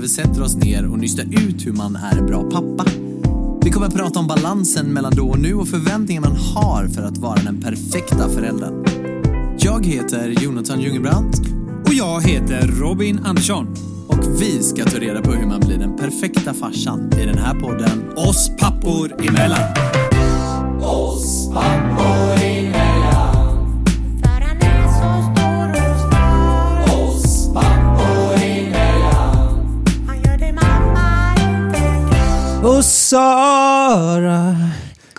vi sätter oss ner och nystar ut hur man är en bra pappa. Vi kommer att prata om balansen mellan då och nu och förväntningar man har för att vara den perfekta föräldern. Jag heter Jonathan Jungebrandt Och jag heter Robin Andersson. och vi ska ta reda på hur man blir den perfekta farsan i den här podden Oss pappor emellan. För Sara,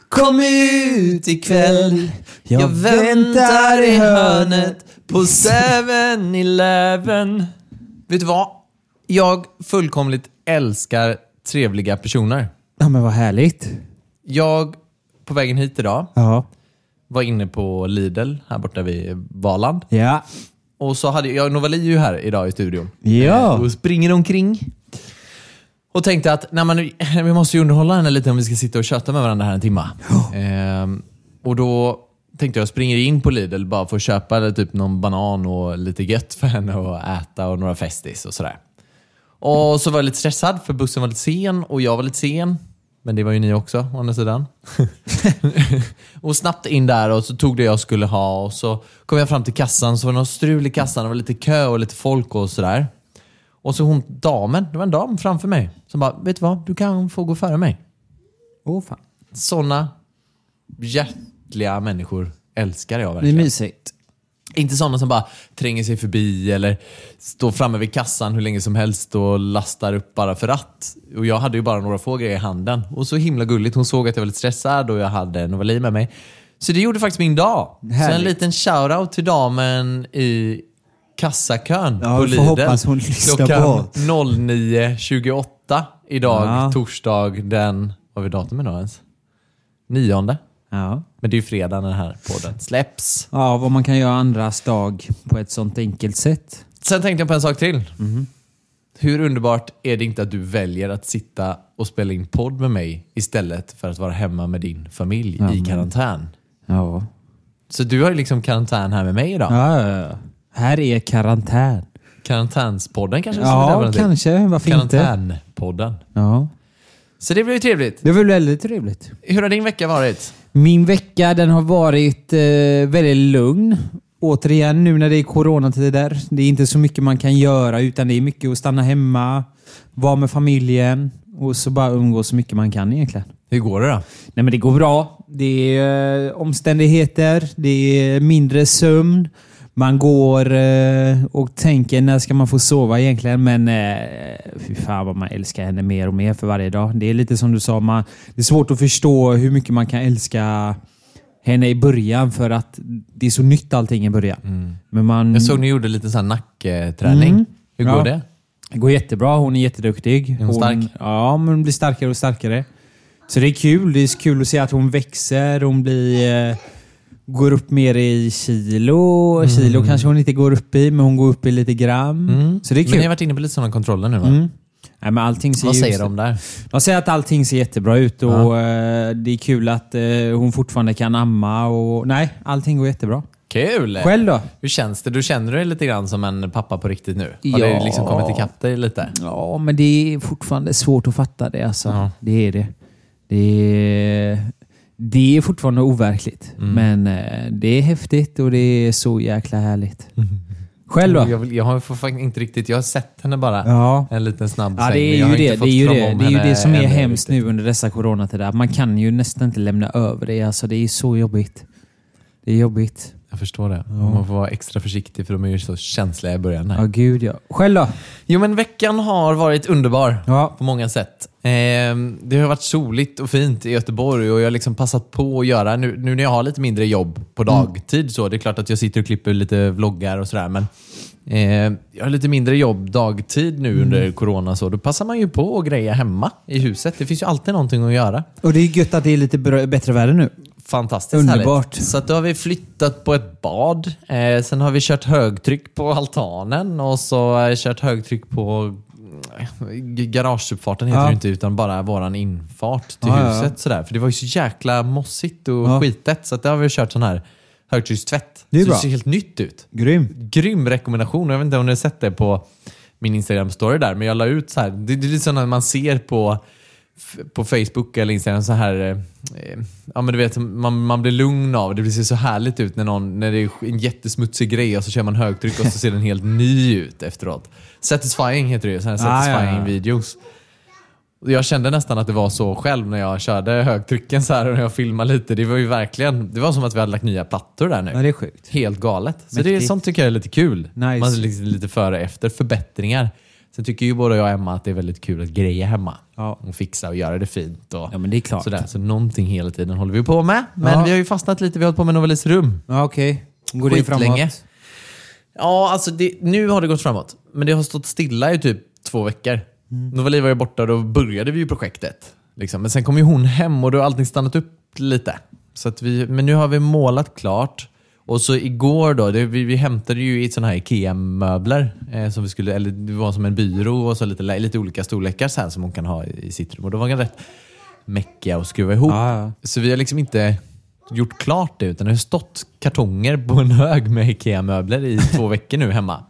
kom ut ikväll. Jag väntar i hörnet på 7-Eleven. Vet du vad? Jag fullkomligt älskar trevliga personer. Ja men vad härligt. Jag, på vägen hit idag, Ja. var inne på Lidl här borta vid Valand. Ja. Och så hade jag, Novali är ju här idag i studion. Ja. Eh, Och springer omkring. Och tänkte att nej, men, vi måste ju underhålla henne lite om vi ska sitta och köta med varandra här en timma. Ehm, och då tänkte jag springer in på Lidl bara för att köpa typ någon banan och lite gött för henne att äta och några Festis och sådär. Och så var jag lite stressad för bussen var lite sen och jag var lite sen. Men det var ju ni också, å andra sidan. och snabbt in där och så tog det jag skulle ha och så kom jag fram till kassan så var det något strul i kassan. Det var lite kö och lite folk och sådär. Och så hon damen, det var en dam framför mig som bara, vet du vad? Du kan få gå före mig. Åh fan. Sådana hjärtliga människor älskar jag Det är verkligen. mysigt. Inte sådana som bara tränger sig förbi eller står framme vid kassan hur länge som helst och lastar upp bara för att. Och jag hade ju bara några få grejer i handen. Och så himla gulligt. Hon såg att jag var lite stressad och jag hade Novali med mig. Så det gjorde faktiskt min dag. Så en Härligt. liten shoutout till damen i kassakön Ja, på Lidl. Klockan på. 09.28 idag, Ja. torsdag den... Vad är datum idag ens? Nionde. Ja. Men det är ju fredag när den här podden släpps. Ja, vad man kan göra andras dag på ett sånt enkelt sätt. Sen tänkte jag på en sak till. Mhm. Hur underbart är det inte att du väljer att sitta och spela in podd med mig istället för att vara hemma med din familj i karantän? Ja. Så du har ju liksom karantän här med mig idag. Ja, ja, ja. Här är karantän. Karantänspodden kanske Ja, kanske. Varför inte? Karantänpodden. Ja. Så det blir ju trevligt. Det var väldigt trevligt. Hur har din vecka varit? Min vecka den har varit eh, väldigt lugn. Återigen nu när det är coronatider. Det är inte så mycket man kan göra utan det är mycket att stanna hemma, vara med familjen och så bara umgås så mycket man kan egentligen. Hur går det då? Nej men det går bra. Det är eh, omständigheter, det är mindre sömn. Man går eh, och tänker när ska man få sova egentligen men eh, fy fan vad man älskar henne mer och mer för varje dag. Det är lite som du sa, man, det är svårt att förstå hur mycket man kan älska henne i början för att det är så nytt allting i början. Men man, Jag såg ni gjorde lite sån nackträning. Mm. Hur går Ja. det? det går jättebra. Hon är jätteduktig. Är hon stark? Ja, men hon blir starkare och starkare. Så det är kul. Det är kul att se att hon växer. Hon blir, eh, går upp mer i kilo. Kilo kanske hon inte går upp i, men hon går upp i lite gram. Så det är Men ni har kul. varit inne på lite sådana kontroller nu va? Mm. Nej, men allting ser Vad säger de där? De säger att allting ser jättebra ut och eh, det är kul att eh, hon fortfarande kan amma. Och, nej, allting går jättebra. Kul! Själv då? Hur känns det? Du känner dig lite grann som en pappa på riktigt nu? Har Ja. det liksom kommit ikapp dig lite? Ja, men det är fortfarande svårt att fatta det. Alltså. Ja. Det är det. Det är, det är fortfarande overkligt. Mm. Men eh, det är häftigt och det är så jäkla härligt. Själv då? Jag, vill, jag har inte riktigt... Jag har sett henne bara. Ja. En liten snabb Ja, det är ju det. Det är ju det, det, är ju det som är hemskt riktigt. nu under dessa coronatider. Man kan ju nästan inte lämna över det. Alltså, det är så jobbigt. Det är jobbigt. Jag förstår det. Man får vara extra försiktig för de är ju så känsliga i början. Här. Ja, gud ja. Själv då? Jo, men veckan har varit underbar Ja. på många sätt. Ehm, det har varit soligt och fint i Göteborg och jag har liksom passat på att göra, nu, nu när jag har lite mindre jobb på dagtid, så det är klart att jag sitter och klipper lite vloggar och sådär, men eh, jag har lite mindre jobb dagtid nu under corona, så då passar man ju på att greja hemma i huset. Det finns ju alltid någonting att göra. Och det är gött att det är lite bättre väder nu. Fantastiskt Underbart. härligt. Så att då har vi flyttat på ett bad. Eh, sen har vi kört högtryck på altanen och så har kört högtryck på mm, garageuppfarten heter Ja. det inte utan bara våran infart till Ja, ja, ja. huset. Sådär. För det var ju så jäkla mossigt och Ja. skitet så att där har vi kört sån här högtryckstvätt. Det är så bra. det ser helt nytt ut. Grym. Grym rekommendation. Jag vet inte om ni har sett det på min Instagram-story där, men jag la ut så här. Det, det är lite så när man ser på, på Facebook eller Instagram så här, eh, ja men du vet, man, man blir lugn av det. Det ser så härligt ut när, någon, när det är en jättesmutsig grej och så kör man högtryck och så ser den helt ny ut efteråt. Satisfying heter det ju, så här Ah, satisfying ja. videos. Jag kände nästan att det var så själv när jag körde högtrycken så här och när jag filmade lite. Det var ju verkligen, det var som att vi hade lagt nya plattor där nu. Ja, det är sjukt. Helt galet. Så det är sånt tycker jag är lite kul. Nice. Man är liksom lite före och efter. Förbättringar. Sen tycker ju både jag och Emma att det är väldigt kul att greja hemma. Ja. Och fixa och göra det fint. Och Ja, men det är klart. Sådär. Så någonting hela tiden håller vi på med. Men Ja. vi har ju fastnat lite. Vi har hållit på med Novelis rum. Ja, okej. Går det framåt? Ja, alltså det, nu har det gått framåt. Men det har stått stilla i typ två veckor. Mm. Novali var ju borta och då började vi ju projektet. Liksom. Men sen kom ju hon hem och då har allting stannat upp lite. Så att vi, men nu har vi målat klart. Och så igår då, det, vi, vi hämtade ju i sådana här IKEA-möbler. Eh, som vi skulle, eller det var som en byrå och så lite, lite olika storlekar här, som hon kan ha i, sitt rum. Och då var det rätt mäckiga att skruva ihop. Ja, ja. Så vi har liksom inte gjort klart det, utan det har stått kartonger på en hög med IKEA-möbler i två veckor nu hemma.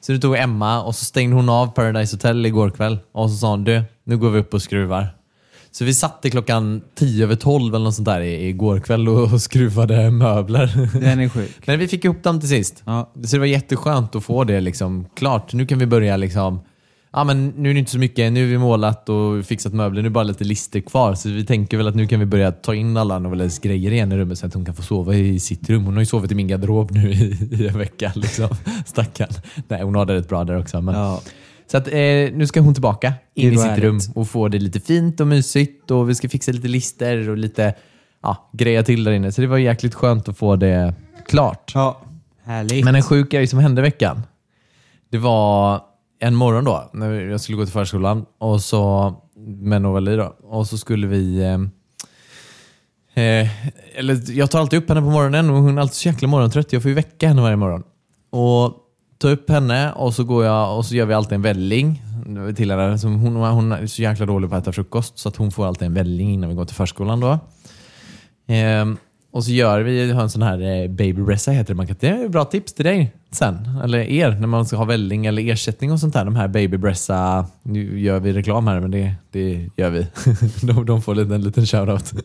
Så nu tog Emma och så stängde hon av Paradise Hotel igår kväll och så sa hon du, nu går vi upp och skruvar. Så vi satt till klockan tio över tolv eller något sånt där igår kväll och, skruvade möbler. Den är sjuk. Men vi fick ihop dem till sist. Ja. Så det var jätteskönt att få det liksom klart. Nu kan vi börja liksom Ja, men nu är det inte så mycket. Nu har vi målat och fixat möbler. Nu är det bara lite lister kvar. Så vi tänker väl att nu kan vi börja ta in alla Noveles grejer igen i rummet så att hon kan få sova i sitt rum. Hon har ju sovit i min garderob nu i, i en vecka. Liksom. Stackarn. Nej, hon har det rätt bra där också. Men... Ja. Så att, eh, nu ska hon tillbaka in i sitt härligt. rum och få det lite fint och mysigt. Och vi ska fixa lite lister och lite ja, greja till där inne. Så det var jäkligt skönt att få det klart. Ja. Härligt. Men en sjuk grej som hände i veckan. Det var en morgon då, när jag skulle gå till förskolan och så, med Novali då. Och så skulle vi... Eh, eh, eller jag tar alltid upp henne på morgonen och hon är alltid så jäkla morgontrött. Jag får ju väcka henne varje morgon. Och tar upp henne och så går jag och så gör vi alltid en välling till henne. Hon, hon är så jäkla dålig på att äta frukost så att hon får alltid en välling innan vi går till förskolan. då. Ehm, och så gör vi har en sån här eh, baby bressa heter det. Man kan, det är ett bra tips till dig sen, eller er, när man ska ha välling eller ersättning och sånt där. De här baby bressa, nu gör vi reklam här men det, det gör vi. de, de får en liten, liten shoutout.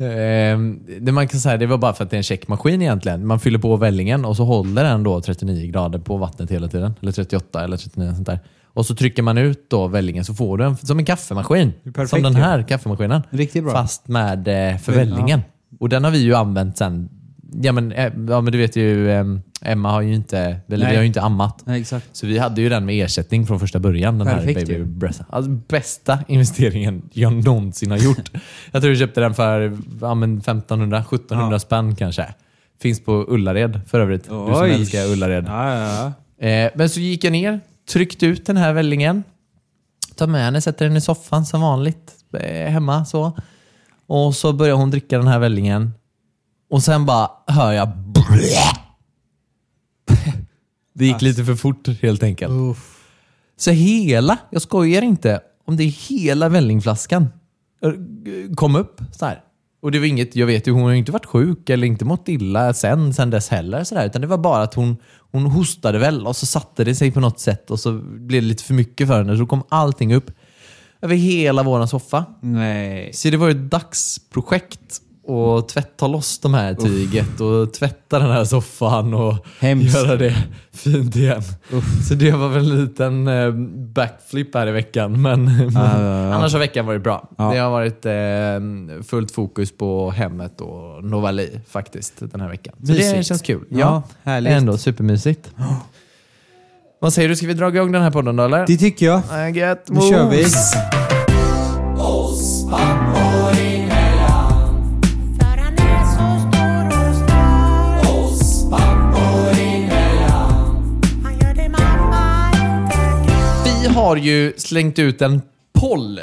Ehm, det man kan säga, det var bara för att det är en checkmaskin egentligen. Man fyller på vällingen och så håller den då 39 grader på vattnet hela tiden. Eller 38 eller 39 sånt där. Och så trycker man ut då vällingen så får du en som en kaffemaskin. Perfekt, som den ja. här kaffemaskinen. Riktigt bra. Fast med eh, förvällningen. Och den har vi ju använt sen. Ja men, eh, ja, men du vet ju, eh, Emma har ju inte, eller Nej. vi har ju inte ammat. Nej. Så vi hade ju den med ersättning från första början. Den Perfekt här Baby ju. Bressa. Alltså bästa investeringen jag någonsin har gjort. jag tror jag köpte den för ja, men 1500-1700 Ja. spänn kanske. Finns på Ullared för övrigt. Du som Oj. älskar Ullared. Ja. Eh, men så gick jag ner, tryckte ut den här vällingen, tar med henne, sätter den i soffan som vanligt eh, hemma. så. Och så börjar hon dricka den här vällingen. Och sen bara hör jag Det gick lite för fort helt enkelt. Så hela, jag skojar inte, om det är hela vällingflaskan eh, kom upp så här. Och det var inget, jag vet ju, hon har ju inte varit sjuk eller inte mått illa sen, sen dess heller. Så där, utan det var bara att hon, hon hostade väl och så satte det sig på något sätt och så blev det lite för mycket för henne. Så då kom allting upp över hela våran soffa. Nej. Så det var ju ett dagsprojekt att tvätta loss de här tyget och tvätta den här soffan och Hemskt. göra det fint igen. Så det var väl en liten eh, backflip här i veckan. Men, men ja, ja. annars har veckan varit bra. Det har varit eh, fullt fokus på hemmet och Novali faktiskt den här veckan. Så det Mysigt. känns kul. Ja, härligt. Ändå supermysigt. Vad säger du, ska vi dra igång den här podden då eller? Det tycker jag. Äh, gött. Nu kör vi. Har ju slängt ut en poll.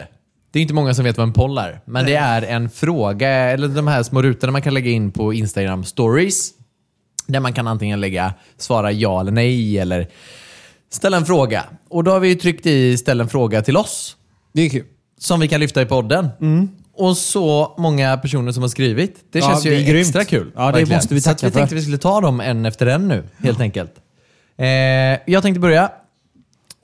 Det är inte många som vet vad en poll är, men det är en fråga, eller de här små rutorna man kan lägga in på Instagram stories. Där man kan antingen lägga svara ja eller nej eller ställa en fråga. Och då har vi ju tryckt i ställ en fråga till oss. Det är kul. Som vi kan lyfta i podden. Och så många personer som har skrivit. Det Ja, känns det ju grymt. extra kul. Ja, det verkligen. måste vi Så att tacka vi för. tänkte vi skulle ta dem en efter en nu, helt enkelt. Eh, jag tänkte börja.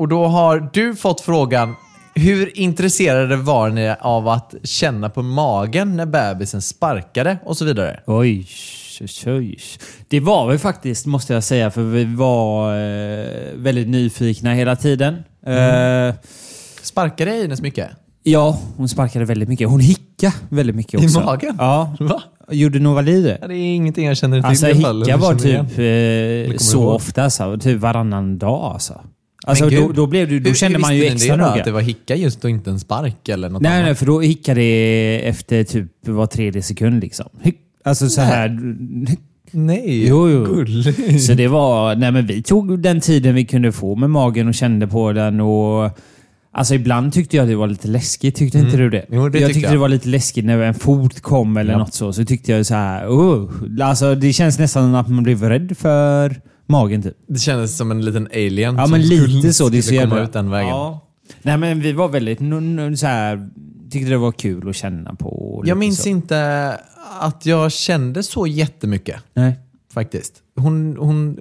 Och då har du fått frågan, hur intresserade var ni av att känna på magen när bebisen sparkade och så vidare? Oj, oj, oj. Det var vi faktiskt, måste jag säga, för vi var eh, väldigt nyfikna hela tiden. Eh, Sparkade Ines mycket? ja, hon sparkade väldigt mycket. Hon hickade väldigt mycket I också. magen? Ja. Va? Gjorde Novali det? Ja, det är ingenting jag känner till Alltså i alla fall. hicka var typ eh, så ofta, alltså, typ varannan dag. Alltså. Alltså, då, då, blev det, då Hur- kände hur man ju extra noga. Att det var hicka just och inte en spark eller något Nej, annat? nej, för då hickade det efter typ var tredje sekund. Liksom. Alltså så här. Nej, Jo, jo. gulligt. Så det var, nej men vi tog den tiden vi kunde få med magen och kände på den. och Alltså ibland tyckte jag det var lite läskigt. Tyckte inte du det? Jo, det jag tyckte jag. det var lite läskigt när en fot kom eller Ja. något så. Så tyckte jag så här, uh, alltså det känns nästan att man blev rädd för magen typ. Det kändes som en liten alien Ja som men skulle, lite så. Det är så skulle komma jävla... ut den vägen. Ja. Nej men vi var väldigt, n- n- så här, tyckte det var kul att känna på. och Jag minns så. inte att jag kände så jättemycket Nej. faktiskt. Hon, hon,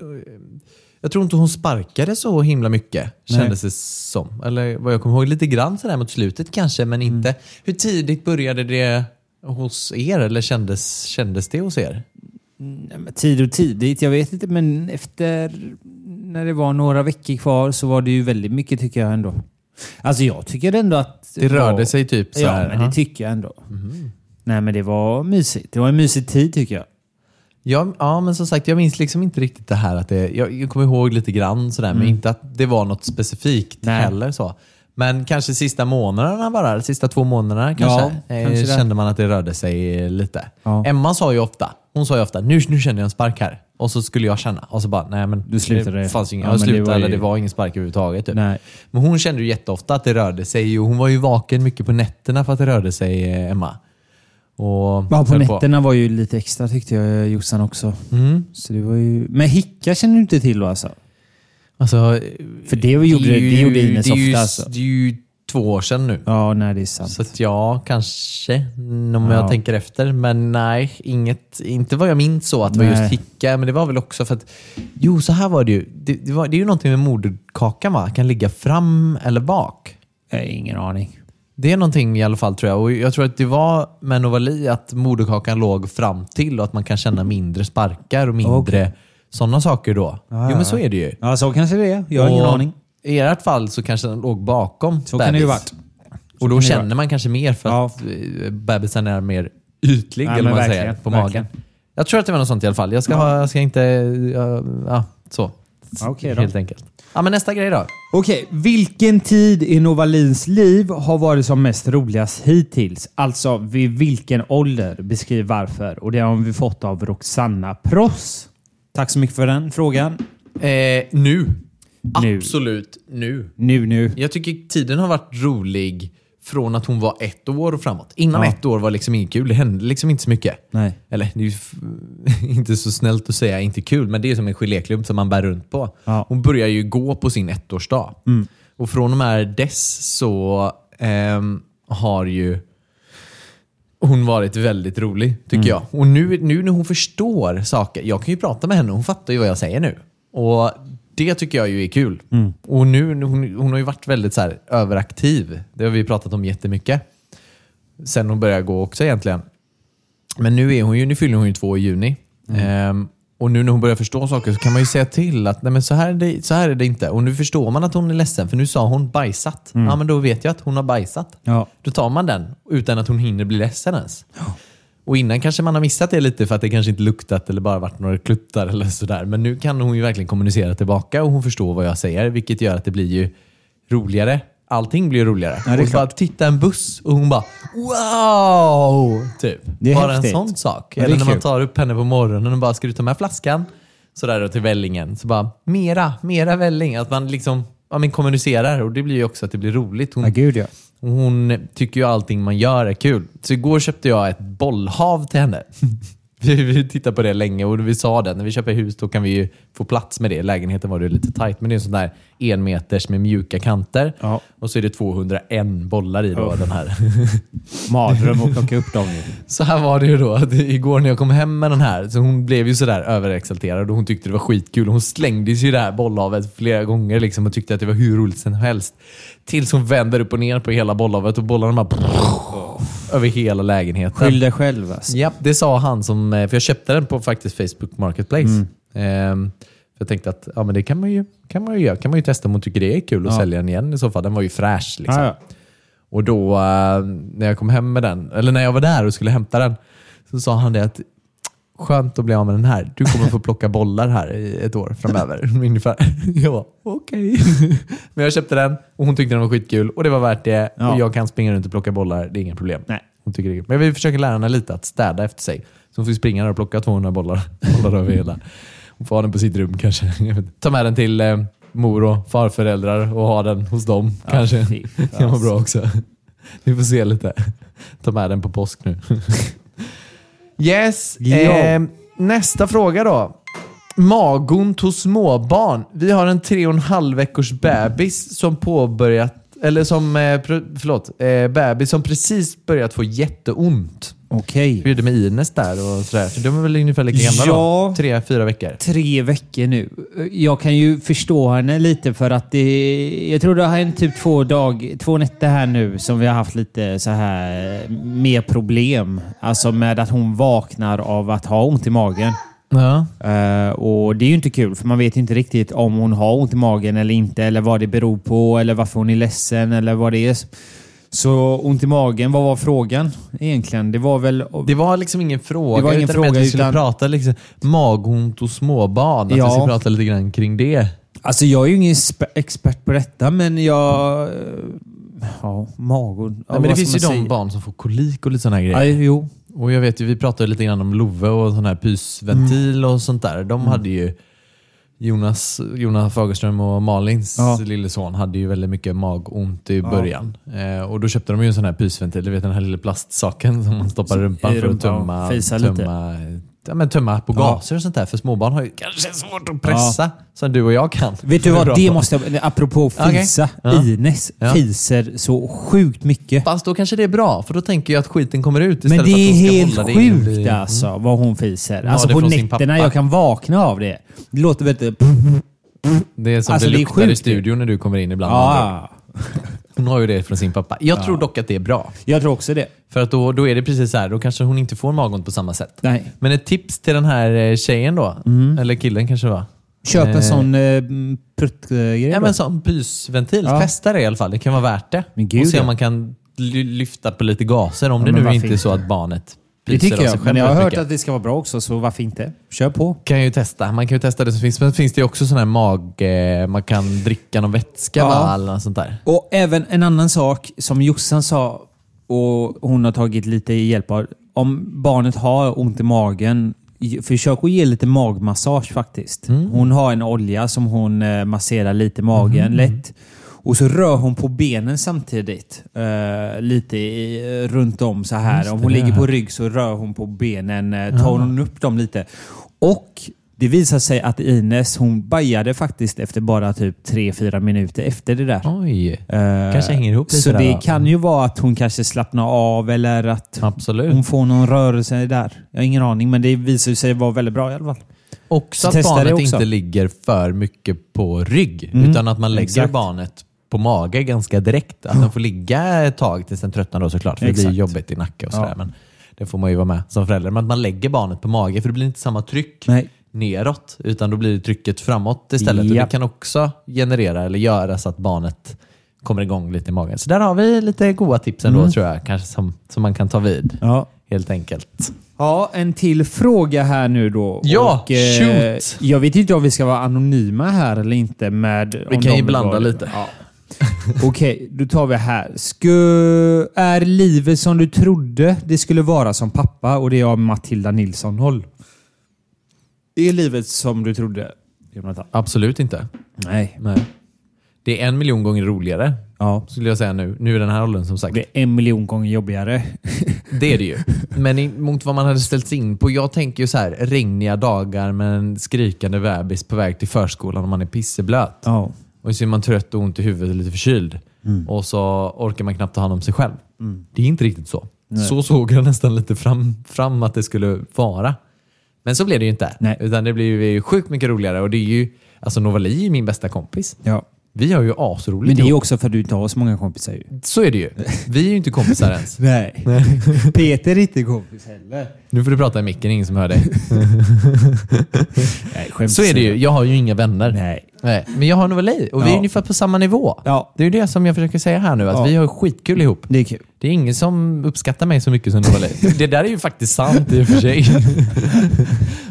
jag tror inte hon sparkade så himla mycket, kändes det som. Eller vad jag kommer ihåg, lite grann sådär mot slutet kanske, men inte. Mm. Hur tidigt började det hos er, eller kändes, kändes det hos er? Men tid och tidigt, jag vet inte, men efter när det var några veckor kvar så var det ju väldigt mycket tycker jag ändå. Alltså jag tycker ändå att... Det rörde var- sig typ så Ja, här, men ja. det tycker jag ändå. Nej, men det var mysigt. Det var en mysig tid tycker jag. Ja, ja, men som sagt, jag minns liksom inte riktigt det här att det, jag, jag kommer ihåg lite grann sådär, men inte att det var något specifikt Nej. heller. så. Men kanske sista månaderna bara, sista två månaderna kanske, Ja, eh, kanske det. kände man att det rörde sig lite. Ja. Emma sa ju ofta, hon sa ju ofta, nu, nu känner jag en spark här. Och så skulle jag känna. Och så bara, nej men Du slutade. det fanns ju ingen, Ja, jag men det slutade, var ju- eller det var ingen spark överhuvudtaget. Typ. Nej. Men hon kände ju jätteofta att det rörde sig och hon var ju vaken mycket på nätterna för att det rörde sig, eh, Emma. Och Ja, på nätterna var ju lite extra tyckte jag Jossan också. Mm. Så det var ju... Men hicka känner du inte till då alltså? Alltså, För det gjorde, det ju- gjorde Ines det är ju, ofta alltså. Det är ju två år sedan nu. Ja, nej det är sant. Så att ja, kanske. Om Ja. jag tänker efter. Men nej, inget, inte vad jag minns så att det var Nej. just hicka. Men det var väl också för att... Jo, så här var det ju. Det, det, var, det är ju någonting med moderkakan va? Kan ligga fram eller bak. Jag har ingen aning. Det är någonting i alla fall tror jag. Och jag tror att det var med Novali att moderkakan låg fram till och att man kan känna mindre sparkar och mindre Okej. sådana saker då. Ja, jo, men så är det ju. Ja, så kanske det är. Jag har ingen Och aning. I ert fall så kanske den låg bakom Så kan det ju varit. Och då känner man kanske mer för Ja. att eh, bebisen är mer ytlig, Ja, eller men vad man säger, verkligen, på verkligen. magen. Jag tror att det var något sånt i alla fall. Jag ska, ha, jag ska inte... Ja, ja, så. Okej då. Helt enkelt. Ja, men nästa grej då. Okej, vilken tid i Novalins liv har varit som mest roligast hittills? Alltså vid vilken ålder? Beskriv varför. Och det har vi fått av Roxanna Pross. Tack så mycket för den frågan. Eh, nu. Nu. Absolut nu. Nu, nu. Jag tycker tiden har varit rolig från att hon var ett år och framåt. Innan Ja. ett år var liksom inget kul. Det hände liksom inte så mycket. Nej. Eller det är inte så snällt att säga inte kul, men det är som en geléklump som man bär runt på. Ja. Mm. Hon börjar ju gå på sin ettårsdag. Och från och med dess så ehm, har ju hon varit väldigt rolig, tycker Mm. jag. Och nu, nu när hon förstår saker, jag kan ju prata med henne, hon fattar ju vad jag säger nu. Och det tycker jag ju är kul. Mm. Och nu, hon, hon har ju varit väldigt så här, överaktiv. Det har vi pratat om jättemycket. Sen hon började gå också egentligen. Men nu, är hon ju, nu fyller hon ju två i juni. Ehm, och nu när hon börjar förstå saker så kan man ju säga till att Nej, men så, här är det, så här är det inte. Och nu förstår man att hon är ledsen, för nu sa hon bajsat. Ja, men då vet jag att hon har bajsat. Ja. Då tar man den utan att hon hinner bli ledsen ens. Och innan kanske man har missat det lite för att det kanske inte luktat eller bara varit några kluttar eller sådär. Men nu kan hon ju verkligen kommunicera tillbaka och hon förstår vad jag säger, vilket gör att det blir ju roligare. Allting blir roligare. Ja, och bara titta en buss och hon bara wow! Typ. Det är bara häftigt. en sån sak. Ja, eller när man tar upp henne på morgonen och bara, ska du ta med flaskan? Sådär då till vällingen. Så bara, mera, mera välling. Att man liksom ja, men kommunicerar och det blir ju också att det blir roligt. Hon, Ja, gud ja. Hon tycker ju allting man gör är kul. Så igår köpte jag ett bollhav till henne. vi, vi tittade på det länge och vi sa det, när vi köper hus då kan vi ju få plats med det. Lägenheten var det lite tajt, men det är en sån där enmeters med mjuka kanter. Ja. Och så är det 201 bollar i då, den här. Mardröm att plocka upp dem nu. Så här var det ju då. att Igår när jag kom hem med den här, så hon blev ju sådär överexalterad och hon tyckte det var skitkul. Hon slängde sig i det här bollhavet flera gånger liksom och tyckte att det var hur roligt som helst. Tills hon vänder upp och ner på hela bollhavet och bollarna bara över hela lägenheten. Skyll dig själv alltså. Ja, det sa han som, eh, för jag köpte den på faktiskt Facebook Marketplace. Ehm, för jag tänkte att ja, men det kan man, ju, kan, man ju göra. kan man ju testa om hon tycker det är kul att Ja. sälja den igen i så fall. Den var ju fräsch. Liksom. Ja, ja. Och då eh, när jag kom hem med den, eller när jag var där och skulle hämta den, så sa han det att skönt att bli av med den här. Du kommer få plocka bollar här i ett år framöver. Ungefär. Jag var okej. Men jag köpte den och hon tyckte den var skitkul och det var värt det. Ja. Och jag kan springa runt och plocka bollar, det är inga problem. Nej. Hon tycker det är. Men vi försöker lära henne lite att städa efter sig. Så hon får springa där och plocka 200 bollar, bollar över hela. Hon får ha den på sitt rum kanske. Ta med den till eh, mor och farföräldrar och ha den hos dem kanske. fy Det kan vara bra också. Vi får se lite. Ta med den på påsk nu. Yes. Ja. Eh, nästa fråga då. Magont hos småbarn. Vi har en tre och en halv veckors bebis som påbörjat eller som, eh, förlåt, eh, bebis som precis börjat få jätteont. Okej. Hur är det med Ines där och sådär? För de är väl ungefär lika gamla Ja. då? Tre, fyra veckor? Tre veckor nu. Jag kan ju förstå henne lite för att det... Jag tror det har hänt typ två, dag, två nätter här nu som vi har haft lite så här mer problem. Alltså med att hon vaknar av att ha ont i magen. Ja. Eh, och Det är ju inte kul för man vet inte riktigt om hon har ont i magen eller inte eller vad det beror på eller varför hon är ledsen eller vad det är. Så ont i magen, vad var frågan egentligen? Det var väl... Det var liksom ingen fråga. Det var ingen utan fråga, att vi skulle utan- prata liksom magont och småbarn. Att vi Ja. skulle prata lite grann kring det. Alltså jag är ju ingen expert på detta men jag... eh, Ja, magon. Ja, men det finns ju de barn som får kolik och lite sådana grejer. jo. Och jag vet ju, vi pratade lite grann om Love och sån här pysventil Mm. och sånt där. De hade ju Jonas, Jonas Fagerström och Malins Ja. lille son hade ju väldigt mycket magont i början. Eh, och då köpte de ju en sån här pysventil, du vet den här lilla plastsaken som man stoppar rumpan i för att rumpan, tömma, tömma, ja, men tömma på gaser och sånt där. För småbarn har ju kanske svårt att pressa, som du och jag kan. Vet du vad? Det måste jag... Apropå fisa. Ja. Ines fiser så sjukt mycket. Fast då kanske det är bra, för då tänker jag att skiten kommer ut Men istället det för är att de ska helt hålla det inne sjukt i- alltså vad hon fiser. Alltså det på nätterna, jag kan vakna av det. Det låter väldigt... Det är som Alltså, det det är luktar i sjukt. studion när du kommer in ibland. Ja, Hon har ju det från sin pappa. Jag tror dock att det är bra. jag tror också det. För att då, då är det precis så här, då kanske hon inte får magont på samma sätt. Nej. Men ett tips till den här eh, tjejen då, eller killen kanske det var. Köp en Eh, sån eh, pruttgrej Ja, då. men sån pysventil. Ja. Testa det i alla fall. Det kan vara värt det. Men gud, och se ja. om man kan ly- lyfta på lite gaser. Om det men nu inte är så att barnet Det tycker jag. Men jag har hört att det ska vara bra också, så varför inte? Kör på. kan ju testa. Man kan ju testa det som finns. Men finns det också sån här mag... eh, Man kan dricka någon vätska Ja. Eller sånt där. Och även en annan sak som Jossan sa och hon har tagit lite hjälp av. Om barnet har ont i magen, försök att ge lite magmassage faktiskt. Hon har en olja som hon eh, masserar lite i magen lätt. Och så rör hon på benen samtidigt. eh, lite i, runt om så här. Om hon ligger på rygg så rör hon på benen, eh, tar hon upp dem lite. Och det visar sig att Ines, hon bajade faktiskt efter bara typ 3-4 minuter efter det där. Oj. Eh, Kanske hänger ihop lite Så där, det va? kan ju vara att hon kanske slappnar av eller att Absolut. hon får någon rörelse där. Jag har ingen aning, men det visar sig vara väldigt bra i alla fall. Också Så att barnet också. inte ligger för mycket på rygg. Mm, Utan att man lägger exakt. barnet på mage ganska direkt. Att den får ligga ett tag tills den tröttnar då såklart. För det blir Exakt. jobbigt i nacke och sådär. Ja. Men det får man ju vara med som förälder. Men att man lägger barnet på mage för det blir inte samma tryck Nej. neråt. Utan då blir det trycket framåt istället. Och Ja. det kan också generera eller göra så att barnet kommer igång lite i magen. Så där har vi lite goda tips ändå Mm. tror jag. Kanske som, som man kan ta vid. Ja. Helt enkelt. Ja, en till fråga här nu då. Ja, Och, eh, shoot. Jag vet inte om vi ska vara anonyma här eller inte. med Vi kan ju blanda lite. Ja. Okej, då tar vi här. Sku, är livet som du trodde det skulle vara som pappa? Och det är av Matilda Nilsson Håll. Är livet som du trodde, Jonathan? Absolut inte. Nej. Nej. Det är en miljon gånger roligare, Ja. skulle jag säga nu. Nu i den här åldern som sagt. Det är en miljon gånger jobbigare. Det är det ju. Men mot vad man hade ställt sig in på. Jag tänker ju så här, regniga dagar med en skrikande bebis på väg till förskolan och man är pisseblöt. Ja. Och så är man trött och ont i huvudet och lite förkyld. Och så orkar man knappt ta hand om sig själv. Det är inte riktigt så. Så såg jag nästan lite fram, fram att det skulle vara. Men så blev det ju inte. Nej. Utan det blev ju sjukt mycket roligare. Och det är ju, alltså Novali är ju min bästa kompis. ja. Vi har ju asroligt Men det är ju också för att du inte har så många kompisar ju. Så är det ju. Vi är ju inte kompisar ens. Nej. Peter är inte kompis heller. Nu får du prata i micken, ingen som hör dig. Nej, Så är det ju. Jag har ju inga vänner. Nej. Nej. Men jag har Novali och vi är Ja. ungefär på samma nivå. Ja. Det är ju det som jag försöker säga här nu, att Ja. vi har skitkul ihop. Det är kul. Det är ingen som uppskattar mig så mycket som Novali. Det där är ju faktiskt sant i och för sig.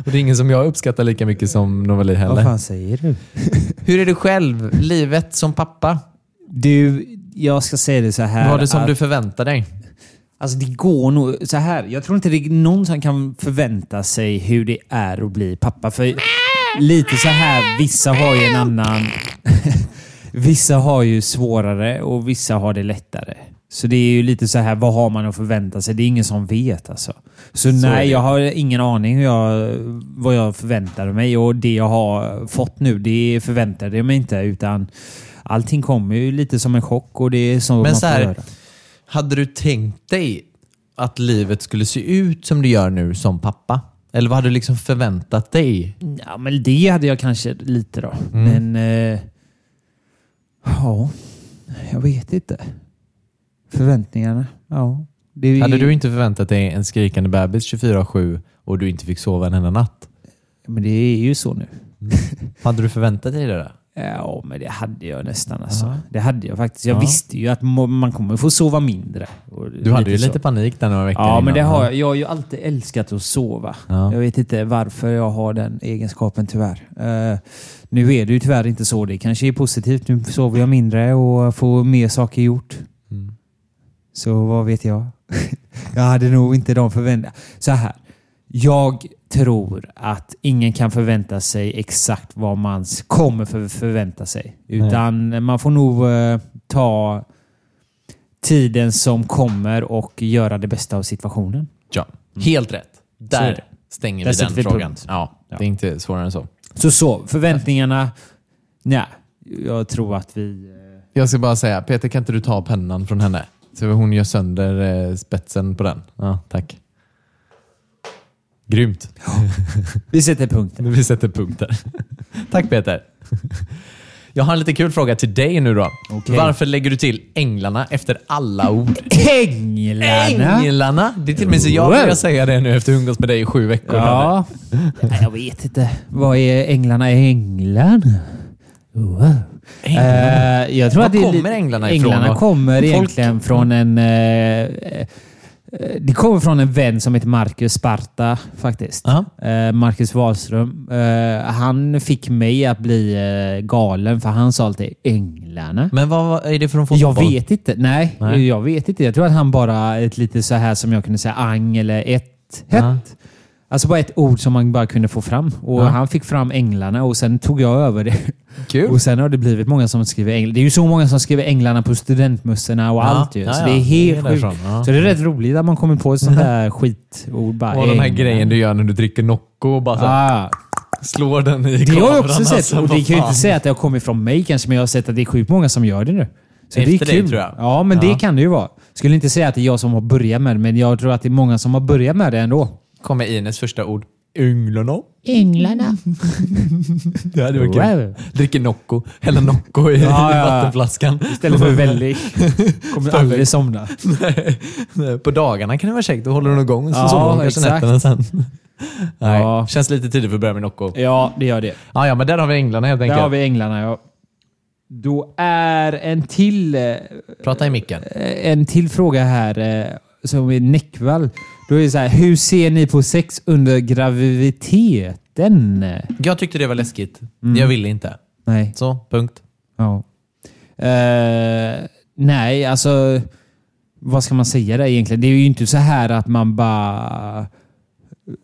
och det är ingen som jag uppskattar lika mycket som Vad heller. fan säger du? Hur är du själv? Livet som pappa? Du, jag ska säga det så här. Var det som att, du förväntar dig? Alltså det går nog så här. Jag tror inte det är någon som kan förvänta sig hur det är att bli pappa. För lite så här, vissa har ju en annan... vissa har ju svårare och vissa har det lättare. Så det är ju lite så här, vad har man att förvänta sig? Det är ingen som vet alltså. Så, det. nej, jag har ingen aning hur jag, vad jag förväntade mig och det jag har fått nu, det förväntade jag mig inte utan allting kommer ju lite som en chock och det är så Men man så här, hade du tänkt dig att livet skulle se ut som det gör nu som pappa? Eller vad hade du liksom förväntat dig? Ja, men det hade jag kanske lite då. Men... Eh, ja, jag vet inte. Förväntningarna. Ja. Det Hade du inte förväntat dig en skrikande bebis 24-7 och du inte fick sova en enda natt? Men det är ju så nu. Hade du förväntat dig det? Då? Ja, men det hade jag nästan alltså. Ja. Det hade jag faktiskt. Jag Ja. visste ju att man kommer få sova mindre. Du hade ju så. lite panik där några veckor Ja, men det innan. har jag. Jag har ju alltid älskat att sova. Ja. Jag vet inte varför jag har den egenskapen tyvärr. Eh, nu är det ju tyvärr inte så. Det kanske är positivt. Nu sover jag mindre och får mer saker gjort. Mm. Så vad vet jag? jag hade nog inte de förväntningarna. Så här. Jag tror att ingen kan förvänta sig exakt vad man kommer för förvänta sig. Utan man får nog eh, ta tiden som kommer och göra det bästa av situationen. Ja, helt rätt. Där stänger Där vi den vi frågan. Ja, Ja. Det är inte svårare än så. Så så, förväntningarna... Nej, jag tror att vi... eh, Jag ska bara säga, Peter kan inte du ta pennan från henne? Så hon gör sönder eh, spetsen på den. Ja, tack. Grymt. Vi sätter punkten. Vi sätter punkt där. Tack Peter. Jag har en lite kul fråga till dig nu då. Okej. Varför lägger du till änglarna efter alla ord? Änglarna! Änglarna! Det är till och med så jag börjar säga det nu efter att ha umgås med dig i sju veckor. Ja. Nej, jag vet inte. Vad är änglarna? Änglarna? Wow. Änglarna? Eh, jag tror Var att det är kommer änglarna ifrån Änglarna då? kommer Folk- egentligen från en... eh, eh, det kommer från en vän som heter Marcus Sparta faktiskt. Ja. Eh, Marcus Wahlström. Eh, han fick mig att bli eh, galen för han sa alltid änglarna. Men vad är det från fotboll? Jag vet inte. Nej, Nej. jag vet inte. Jag tror att han bara ett lite så här som jag kunde säga ang eller ett. Hett. Ja. Alltså bara ett ord som man bara kunde få fram. Och Ja. Han fick fram änglarna och sen tog jag över det. Kul. Och sen har det blivit många som skriver änglar. Det är ju så många som skriver änglarna på studentmössorna och Ja, allt ju. ja, Så ja. det är helt Det är sjukt. Så det är rätt roligt att man kommer på ett sånt där skitord. Bara, Och den här grejen du gör när du dricker Nocco och bara så här, Ah, slår den i det kameran. har jag också sett. alltså, och det kan ju inte säga att det har kommit från mig kanske, men jag har sett att det är sjukt många som gör det nu. Så det är Efter dig, kul. tror jag. Ja, men det kan det ju vara. Skulle inte säga att det är jag som har börjat med det, men jag tror att det är många som har börjat med det ändå. Kommer Ines första ord. Änglarna. Änglarna. Det hade varit kul. Dricker Nocco. Häller Nocco i Ja, ja. vattenflaskan. Istället för väldigt. Kommer aldrig somna. Nej, På dagarna kan det vara käckt. Då håller hon igång. Så Ja, sover hon kanske nätterna sen. Nej, Ja. känns lite tidigt för att börja med Nocco. Ja, det gör det. Ja, ja, men där har vi änglarna helt Där enkelt. har vi änglarna, ja. Då är en till, eh, Prata i micken. en till fråga här eh, som är Näckvall. Då är det så här, hur ser ni på sex under graviditeten? Jag tyckte det var läskigt. Mm. Jag ville inte. Nej. Så, punkt. Ja. Eh, nej, alltså vad ska man säga där egentligen? Det är ju inte så här att man bara...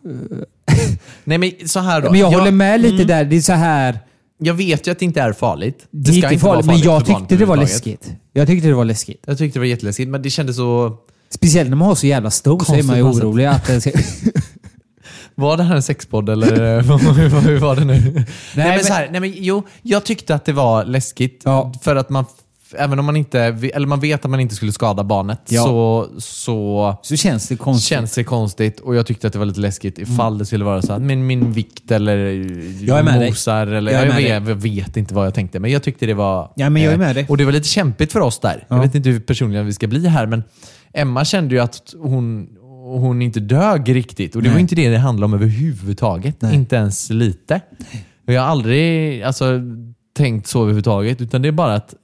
Nej, men så här då. Men jag, håller med lite mm, där. Det är så här... Jag vet ju att det inte är farligt. Det är ska inte vara farligt, men jag tyckte det var läskigt. Jag tyckte det var läskigt. Jag tyckte det var jätteläskigt, men det kändes så... Speciellt när man har så jävla stor så är man ju orolig att den ska... Var det här en sexpodd eller vad- vad- hur var det nu? nej, men, men- så här, nej men jo, jag tyckte att det var läskigt. Ja. För att man, f- även om man inte, eller man vet att man inte skulle skada barnet, Ja. så, så Så känns det konstigt. känns det konstigt. Och jag tyckte att det var lite läskigt ifall det skulle vara så att min, min vikt eller Jag är med dig. mosar eller Jag är jag, med vet, jag vet inte vad jag tänkte. Men jag tyckte det var... Ja, men jag är eh, med dig. Och det var lite kämpigt för oss där. Jag Ja. vet inte hur personliga vi ska bli här, men Emma kände ju att hon, hon inte dög riktigt. Och det var Nej. inte det det handlade om överhuvudtaget. Nej. Inte ens lite. Och jag har aldrig alltså, tänkt så överhuvudtaget. Utan det är bara att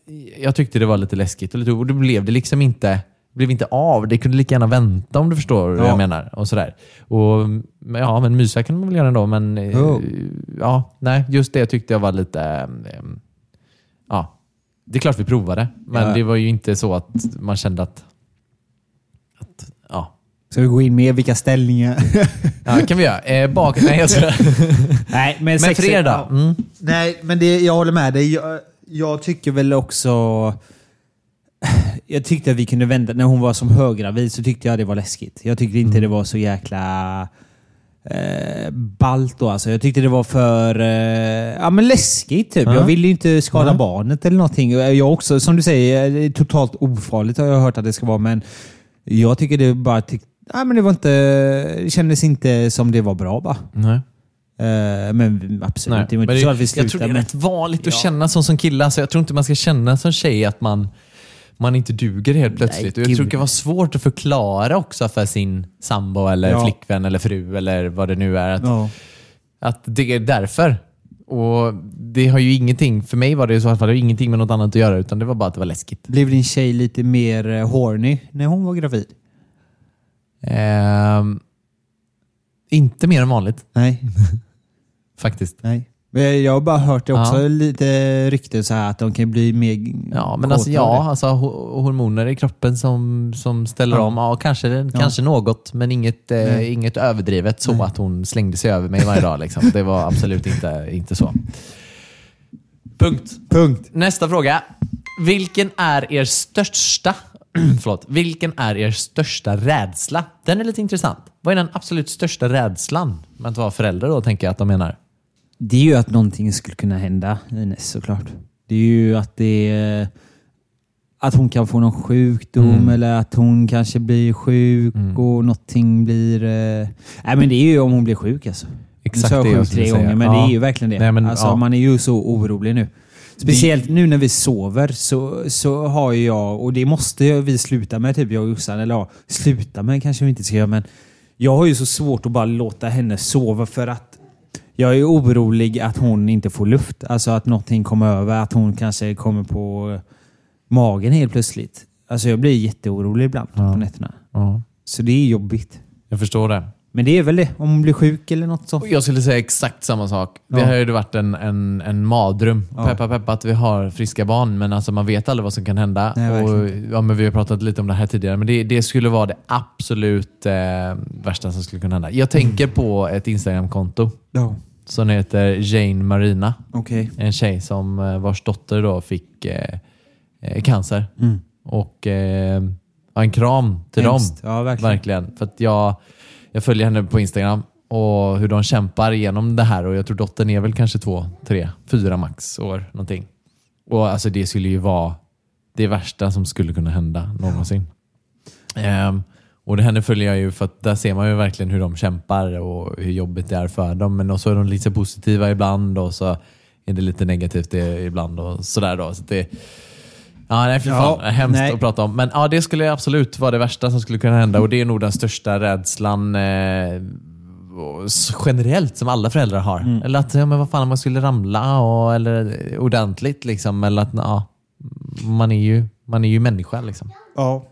jag tyckte det var lite läskigt. Och, lite, och det blev det liksom inte blev inte av. Det kunde lika gärna vänta om du förstår vad Ja. jag menar. Och sådär. Och, ja, men mysa kan man väl göra ändå. Men Oh. ja, nej, just det tyckte jag var lite... eh, ja, det är klart vi provade. Men Ja. det var ju inte så att man kände att... Ska vi gå in med vilka ställningar? ja, kan vi göra. Eh, bak, nej, jag ska, Nej, men, men sex- för då? ja. Mm. Nej, men det, jag håller med dig. Jag, jag tycker väl också... Jag tyckte att vi kunde vänta. När hon var som höggravid så tyckte jag det var läskigt. Jag tyckte inte Mm. det var så jäkla eh, ballt då. Alltså. Jag tyckte det var för eh, ja, men läskigt. Typ. Ja. Jag ville ju inte skada Nej. barnet eller någonting. Jag också, som du säger, totalt ofarligt har jag hört att det ska vara. Men jag tycker det bara... Tyck, ja, men det, var inte, det kändes inte som det var bra bara. Nej. Eh, men absolut, Nej, det var inte men så att vi jag tror slutade. det är men- rätt vanligt att Ja. känna så som kille. Alltså, jag tror inte man ska känna som tjej att man, man inte duger helt plötsligt. Nej, och jag tror det kan vara svårt att förklara också för sin sambo eller Ja. flickvän eller fru eller vad det nu är. Att, Ja. att det är därför. Och Det har ju ingenting, för mig var det i så fall det har ingenting med något annat att göra utan det var bara att det var läskigt. Blev din tjej lite mer eh, horny när hon var gravid? Ehm, inte mer än vanligt Nej. faktiskt. Nej. Jag har bara hört det också, Ja. lite rykten så här att de kan bli mer Ja, men alltså, ja, alltså ho- hormoner i kroppen som, som ställer Ja. om. Ja, kanske, kanske något, men inget, eh, Nej. inget överdrivet så att hon slängde sig över mig varje dag. Liksom. Det var absolut inte, inte så. Punkt. Punkt. Nästa fråga. Vilken är er största Förlåt. Vilken är er största rädsla? Den är lite intressant. Vad är den absolut största rädslan med att vara förälder då, tänker jag att de menar? Det är ju att någonting skulle kunna hända Ines såklart. Det är ju att det är, att hon kan få någon sjukdom Mm. eller att hon kanske blir sjuk och någonting blir... Eh... Nej men det är ju om hon blir sjuk alltså. Exakt nu sa jag sjuk tre gånger men Ja. det är ju verkligen det. Nej, men, alltså, ja. Man är ju så orolig nu. Speciellt nu när vi sover så, så har ju jag, och det måste vi sluta med, typ jag och Jossan, eller ja, sluta med kanske vi inte ska göra, men jag har ju så svårt att bara låta henne sova för att jag är orolig att hon inte får luft. Alltså att någonting kommer över, att hon kanske kommer på magen helt plötsligt. Alltså jag blir jätteorolig ibland på nätterna. Ja, Så det är jobbigt. jag förstår det. Men det är väl det, om hon blir sjuk eller något så. Jag skulle säga exakt samma sak. Det Ja. har ju varit en, en, en mardröm. Ja. Peppa peppa att vi har friska barn, men alltså man vet aldrig vad som kan hända. Nej, och, verkligen ja, men vi har pratat lite om det här tidigare, men det, det skulle vara det absolut eh, värsta som skulle kunna hända. Jag tänker på ett Instagramkonto Ja, som heter Jane Marina. okej. En tjej som eh, vars dotter då fick eh, eh, cancer. Mm. Och eh, ja, en kram till Hemskt. dem. Ja, verkligen. Verkligen. För att jag, jag följer henne på Instagram och hur de kämpar igenom det här. Och Jag tror dottern är väl kanske två, tre, fyra max år. Någonting. Och alltså Det skulle ju vara det värsta som skulle kunna hända någonsin. Ehm, och det henne följer jag ju för att där ser man ju verkligen hur de kämpar och hur jobbigt det är för dem. Men så är de lite positiva ibland och så är det lite negativt ibland och sådär då. Så det, ja, nej, för Ja, fan. hemskt nej. att prata om. Men ja, det skulle absolut vara det värsta som skulle kunna hända och det är nog den största rädslan eh, generellt som alla föräldrar har. Mm. Eller att, ja, men vad fan man skulle ramla och, eller ordentligt liksom. Eller att, ja, man är ju, man är ju människa liksom. Ja.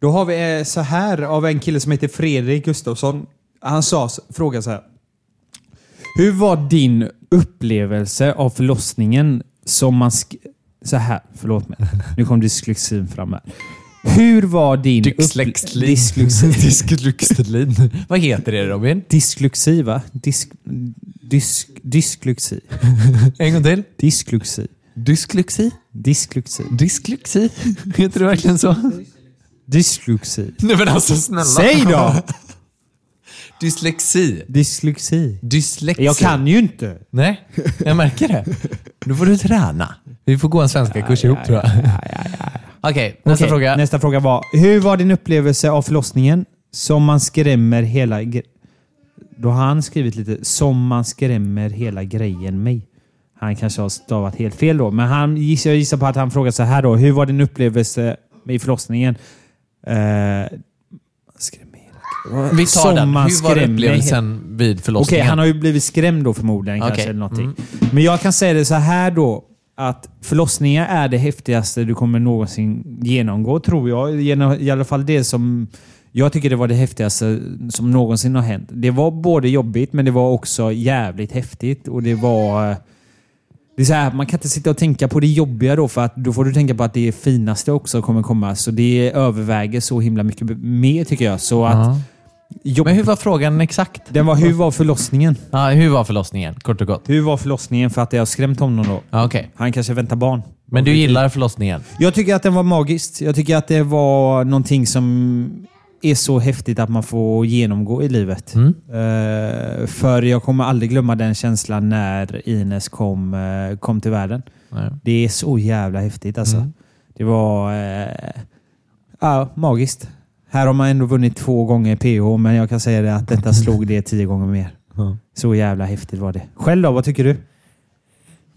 Då har vi eh, så här av en kille som heter Fredrik Gustafsson. Han sa, frågade så här. Hur var din upplevelse av förlossningen som man... Så här, förlåt mig. Nu kom dyslexin fram här. Hur var din... upp- Dyslexi. Dyslexi. Dyslexi. Vad heter det Robin? Dyslexi, va? Dysk, dysk, dysklexi. En gång till. Dysklexi. Dysklexi? Dysklexi. Dysklexi? Heter det verkligen så? Dyslexi. Nej men alltså snälla. Säg då! Dyslexi. Dyslexi. Dyslexi. Jag kan ju inte. Nej, jag märker det. Då får du träna. Vi får gå en svenska kurs ihop tror jag. Okej, nästa Okej, fråga. Nästa fråga var, hur var din upplevelse av förlossningen? Som man skrämmer hela... gre- Då har han skrivit lite, som man skrämmer hela grejen mig. Han kanske har stavat helt fel då, men han jag gissar på att han frågar så här då. Hur var din upplevelse i förlossningen? Skrämmer hela- Vi tar den. Hur var upplevelsen vid Okej, förlossningen? han har ju blivit skrämd då förmodligen. Okej, Kanske, eller någonting. mm. Men jag kan säga det så här då. Att förlossningar är det häftigaste du kommer någonsin genomgå, tror jag. Genom- I alla fall det som jag tycker det var det häftigaste som någonsin har hänt. Det var både jobbigt, men det var också jävligt häftigt. Och det var... eh, Det är så här, man kan inte sitta och tänka på det jobbiga då, för att då får du tänka på att det finaste också kommer komma. Så det överväger så himla mycket mer tycker jag. Så att Ja. jobb... Men hur var frågan exakt? Den var, hur var förlossningen? Ja, hur var förlossningen? Kort och gott. Hur var förlossningen för att det har skrämt honom då? Ja, Okej. Han kanske väntar barn. Men du gillar förlossningen? Jag tycker att den var magiskt. Jag tycker att det var någonting som är så häftigt att man får genomgå i livet. Mm. Eh, för jag kommer aldrig glömma den känslan när Ines kom, eh, kom till världen. Nej. Det är så jävla häftigt alltså. Mm. Det var ja, magiskt. Här har man ändå vunnit två gånger PH, men jag kan säga det att detta slog det tio gånger mer. Så jävla häftigt var det. Själv då, vad tycker du?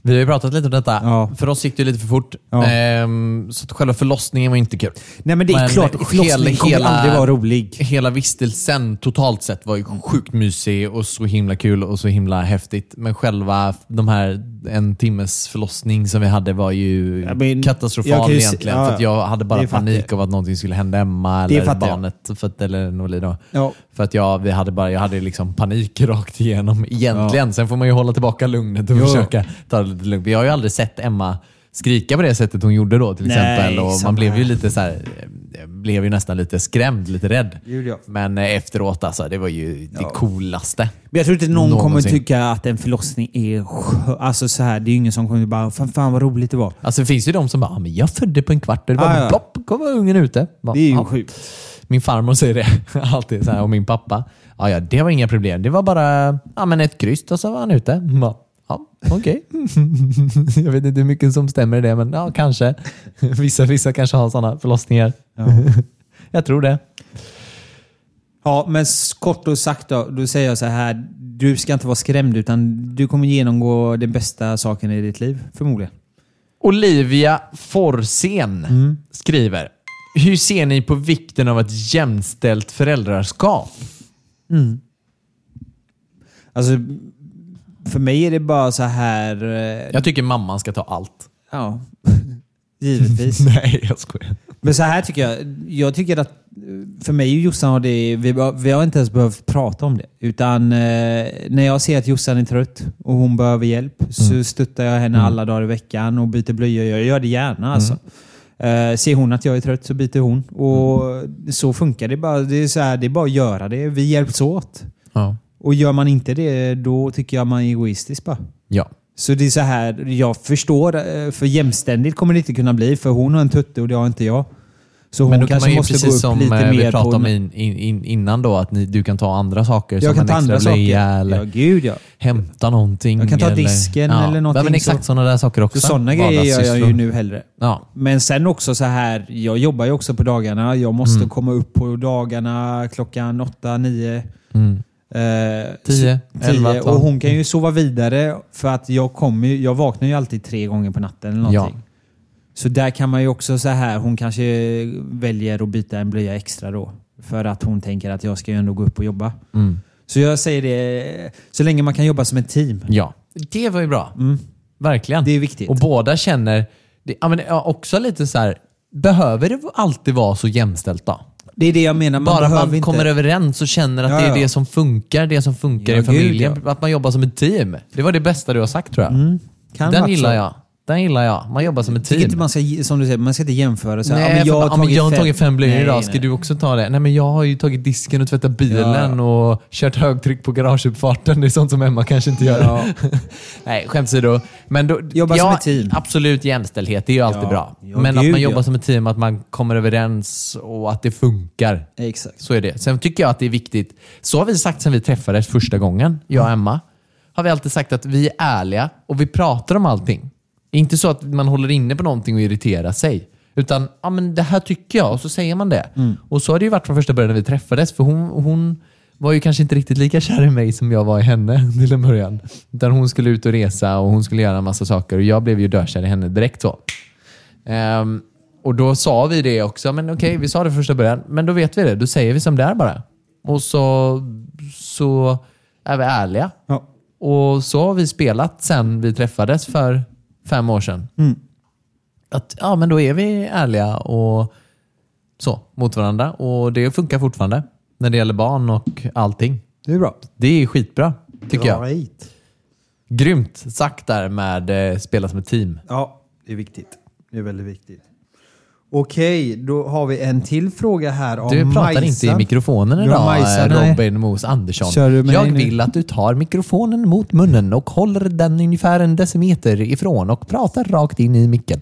Vi har ju pratat lite om detta. Ja. För oss gick det lite för fort. Ja. Ehm, så att själva förlossningen var inte kul. Nej men det är Men klart, hela- förlossning kommer hela- aldrig vara rolig. Hela vistelsen totalt sett var ju sjukt mysig och så himla kul och så himla häftigt. Men själva de här en timmes förlossning som vi hade var ju Ja, men jag katastrofal ju egentligen. ja, för jag hade bara det panik jag. av att någonting skulle hända Emma Det eller jag. barnet. För att, eller Norli då. Ja. För att jag, vi hade bara, jag hade liksom panik rakt igenom egentligen. Sen får man ju hålla tillbaka lugnet och Jo. försöka ta det lite lugnt. Jag har ju aldrig sett Emma skrika på det sättet hon gjorde då till Nej, exempel. Och man blev ju lite så här, eh, blev ju nästan lite skrämd, lite rädd. Jag. Men eh, efteråt alltså, det var ju det coolaste. Men jag tror inte någon kommer Någonsin. tycka att en förlossning är Alltså så här, det är ju ingen som kommer bara fan, fan vad roligt det var. Alltså det finns ju de som bara, "Ah, men jag födde på en kvart och det bara Ah, ja. plopp, kom ungen ute. Bara, Det är ju "Ja." sjukt. Min farmor säger det alltid så här, och min pappa. Ja, ja, det var inga problem. Det var bara ja, men ett kryss och så var han ute. Bara, Ja, okej. jag vet inte hur mycket som stämmer i det, men ja, kanske. Vissa, vissa kanske har sådana förlossningar. jag tror det. Ja, men kort och sagt då, då säger jag så här. Du ska inte vara skrämd utan du kommer genomgå den bästa saken i ditt liv, förmodligen. Olivia Forsén skriver. Hur ser ni på vikten av ett jämställt föräldraskap? Alltså, för mig är det bara så här... eh, Jag tycker mamman ska ta allt. Ja, givetvis. Nej, jag skojar. Men så här tycker jag. Jag tycker att eh, för mig och Jossan har det... Vi, har- vi har inte ens behövt prata om det. Utan eh, när jag ser att Jossan är trött och hon behöver hjälp så stöttar jag henne alla dagar i veckan och byter blöjor. Jag gör det gärna alltså. Eh, ser hon att jag är trött så byter hon. Och så funkar det bara. Det är, så här, det är bara att göra det. Vi hjälps åt. Ja. Och gör man inte det, då tycker jag man är egoistisk bara. ja. Så det är så här, jag förstår, eh, för jämständigt kommer det inte kunna bli, för hon har en tutte och det har inte jag. Så hon Men då kan kanske man ju precis som eh, vi pratade om in, in, in, innan då, att ni, du kan ta andra saker jag som kan ta andra saker. eller Ja, gud ja. hämta någonting. Jag kan ta eller, disken eller någonting Ja, men exakt så. sådana där saker också. Så sådana grejer gör jag ju nu hellre. Ja. Men sen också så här, jag jobbar ju också på dagarna. Jag måste Mm. komma upp på dagarna klockan åtta, nio. Mm. Eh, Tio, så- elva, tio. tolv. Och hon kan ju sova vidare för att jag kommer jag vaknar ju alltid tre gånger på natten eller någonting. Så där kan man ju också så här, hon kanske väljer att byta en blöja extra då. För att hon tänker att jag ska ju ändå gå upp och jobba. Mm. Så jag säger det, så länge man kan jobba som ett team. ja. Det var ju bra. Verkligen. Mm. Det är viktigt. Och båda känner, det, ja, men också lite så här, behöver det alltid vara så jämställt då? Det är det jag menar, man Bara man inte... kommer överens och känner att Ja, det är ja. det som funkar, det som funkar Ja, i familjen. gud, Att man jobbar som ett team. Det var det bästa du har sagt tror jag. Mm, kan Den gillar så. jag. Den gillar jag. Man jobbar som ett team. inte man ska, som du säger, man ska inte jämföra. Så, Nej, ja, men jag har för, ja, tagit jag har fem- tagit fem blöjor idag. nej. Ska du också ta det? Nej, men jag har ju tagit disken och tvättat bilen och kört högtryck på garageuppfarten. Det är sånt som Emma kanske inte gör. Ja. Nej, skämt åsido. Men då, Jobba som ja, ett team. Absolut jämställdhet, det är ju alltid Ja. bra. Ja, men att man ja. jobbar som ett team, att man kommer överens och att det funkar. Exakt. Så är det. Sen tycker jag att det är viktigt, så har vi sagt sen vi träffades första gången, jag och Emma, har vi alltid sagt att vi är ärliga och vi pratar om allting. Inte så att man håller inne på någonting och irriterar sig. Utan, ja men det här tycker jag och så säger man det. Och så har det ju varit från första början när vi träffades. För hon, hon var ju kanske inte riktigt lika kär i mig som jag var i henne till en början. Utan hon skulle ut och resa och hon skulle göra en massa saker och jag blev ju dökär i henne direkt så. Ehm, och då sa vi det också, men okej, vi sa det första början, men då vet vi det. Då säger vi som det är bara. Och så, så är vi ärliga. Ja. Och så har vi spelat sen vi träffades för fem år sedan. Att, ja, men då är vi ärliga och så mot varandra. Och det funkar fortfarande när det gäller barn och allting. Det är bra. Det är skitbra, tycker jag. Right. Grymt sagt där med eh, spela som ett team. Ja, det är viktigt. Det är väldigt viktigt. Okej, då har vi en till fråga här om Du pratar Majsan. inte i mikrofonen idag, Majsan. Robin Mos Andersson. Kör du med Jag dig nu? vill att du tar mikrofonen mot munnen och håller den ungefär en decimeter ifrån och pratar rakt in i micken.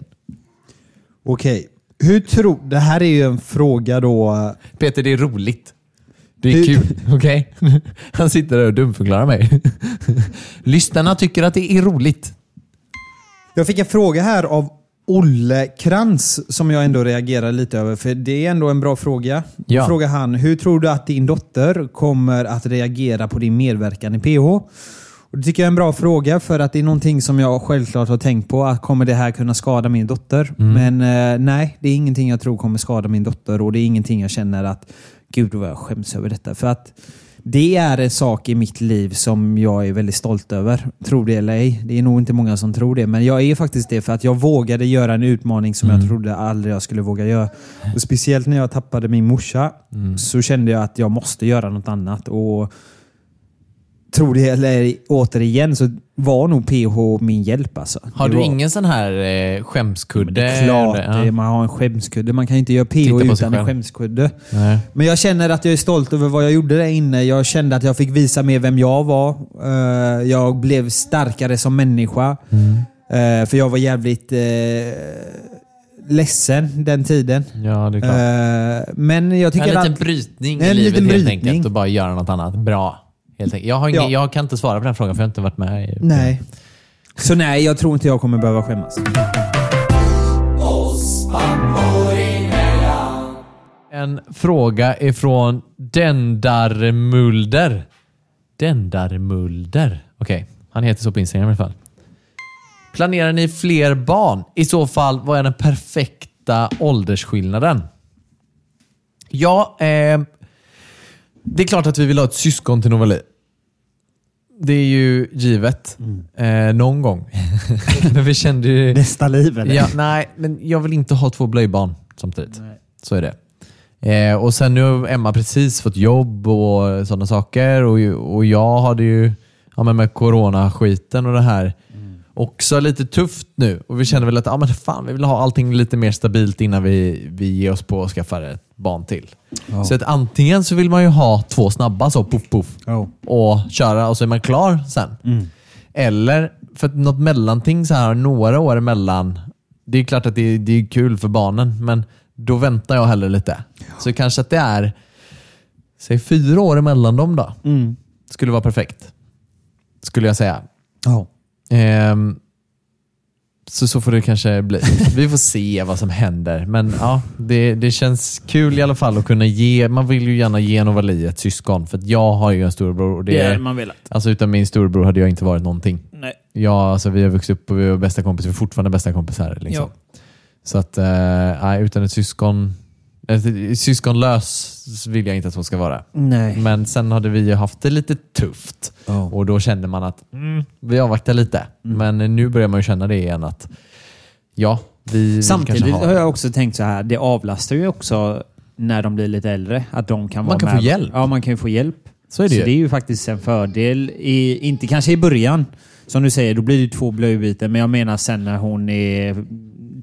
Okej. Hur tror... Det här är ju en fråga då... Peter, det är roligt. Det är Hur- kul, okej? Han sitter där och dumförklarar mig. Lyssnarna tycker att det är roligt. Jag fick en fråga här av Olle Krantz som jag ändå reagerar lite över, för det är ändå en bra fråga. Ja. Frågar han, hur tror du att din dotter kommer att reagera på din medverkan i PH? Och det tycker jag är en bra fråga för att det är någonting som jag självklart har tänkt på. Att kommer det här kunna skada min dotter? Men eh, nej, det är ingenting jag tror kommer skada min dotter och det är ingenting jag känner att gud vad jag skäms över detta. För att det är en sak i mitt liv som jag är väldigt stolt över. Tror det eller ej. Det är nog inte många som tror det. Men jag är faktiskt det för att jag vågade göra en utmaning som jag trodde aldrig jag skulle våga göra. Och speciellt när jag tappade min morsa så kände jag att jag måste göra något annat. Och Tror det eller återigen så var nog PH min hjälp. Alltså. Har Det du var- ingen sån här eh, skämskudde? Det är klart eller? Ja. man har en skämskudde. Man kan inte göra PH utan en skämskudde. Nej. Men jag känner att jag är stolt över vad jag gjorde där inne. Jag kände att jag fick visa mer vem jag var. Eh, Jag blev starkare som människa. Mm. Eh, För jag var jävligt eh, ledsen den tiden. Ja, det är klart. Eh, Men jag tycker en liten att... brytning En i livet liten helt brytning. enkelt och bara göra något annat. Bra. Helt enkelt. Jag, har ingen, Ja. jag kan inte svara på den frågan för jag har inte varit med i... Nej. Så nej, jag tror inte jag kommer behöva skämmas. En fråga ifrån Dendarmulder. Dendarmulder. Okej, han heter så på Instagram i alla fall. Planerar ni fler barn? I så fall, vad är den perfekta åldersskillnaden? Ja, eh, det är klart att vi vill ha ett syskon till Novali. Det är ju givet. Eh, någon gång. Men vi kände ju... Nästa liv eller? Ja, nej, men jag vill inte ha två blöjbarn samtidigt. Så är det. Eh, och sen nu har Emma precis fått jobb och sådana saker. Och, och jag hade ju ja, men med coronaskiten och det här också lite tufft nu. Och vi känner väl att ja, men fan, vi vill ha allting lite mer stabilt innan vi, vi ger oss på att skaffa ett barn till. Så att antingen så vill man ju ha två snabba, så puff puff, Ja. och köra och så är man klar sen. Eller för att något mellanting så här några år emellan. Det är klart att det är, det är kul för barnen, men då väntar jag hellre lite. Så kanske att det är, säg fyra år emellan dem då. Mm. Skulle vara perfekt. Skulle jag säga. Ja. Ehm, så så får det kanske bli. Vi får se vad som händer. Men ja, det, det känns kul i alla fall att kunna ge. Man vill ju gärna ge Novali ett syskon. För att jag har ju en storebror. Och det är, man velat. alltså utan min storebror hade jag inte varit någonting. Nej. Ja, alltså vi har vuxit upp och vi är bästa kompisar. Vi är fortfarande bästa kompisar. Liksom. Så att, eh, utan ett syskon, syskonlös vill jag inte att hon ska vara. Nej. Men sen hade vi ju haft det lite tufft. Ja. Och då kände man att mm, vi avvaktar lite. Mm. Men nu börjar man ju känna det igen att ja, vi Samtidigt kanske ha har jag också tänkt så här, det avlastar ju också när de blir lite äldre. Att de kan Man vara kan med. få hjälp. Ja, man kan ju få hjälp. Så är det så ju. det är ju faktiskt en fördel. I, inte kanske i början, Som du säger, då blir det två blöjbyten. Men jag menar sen när hon är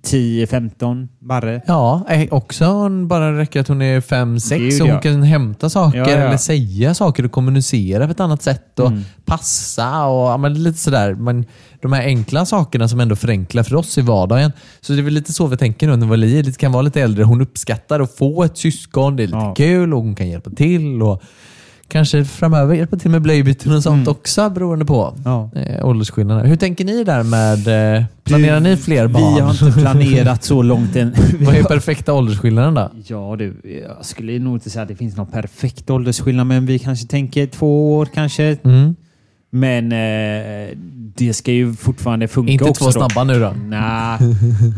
10-15 barre. Ja, eh, också bara räcker att hon är 5-6 Gud, och hon ja. kan hämta saker Ja, ja. eller säga saker och kommunicera på ett annat sätt och Mm. passa och men lite sådär. Men de här enkla sakerna som ändå förenklar för oss i vardagen. Så det är väl lite så vi tänker nu när lite- kan vara lite äldre. Hon uppskattar att få ett syskon. Det är lite kul och hon kan hjälpa till. och Kanske framöver hjälpa till med blöjbyten och sånt också beroende på Mm. Ja. eh, åldersskillnader. Hur tänker ni där med, eh, planerar ni fler barn? Vi har inte planerat så långt än. Vad är perfekta åldersskillnaden då? Ja du, jag skulle nog inte säga att det finns någon perfekt åldersskillnad, men vi kanske tänker två år kanske. Mm. Men eh, det ska ju fortfarande funka Inte också. två då. snabba nu då? Nej,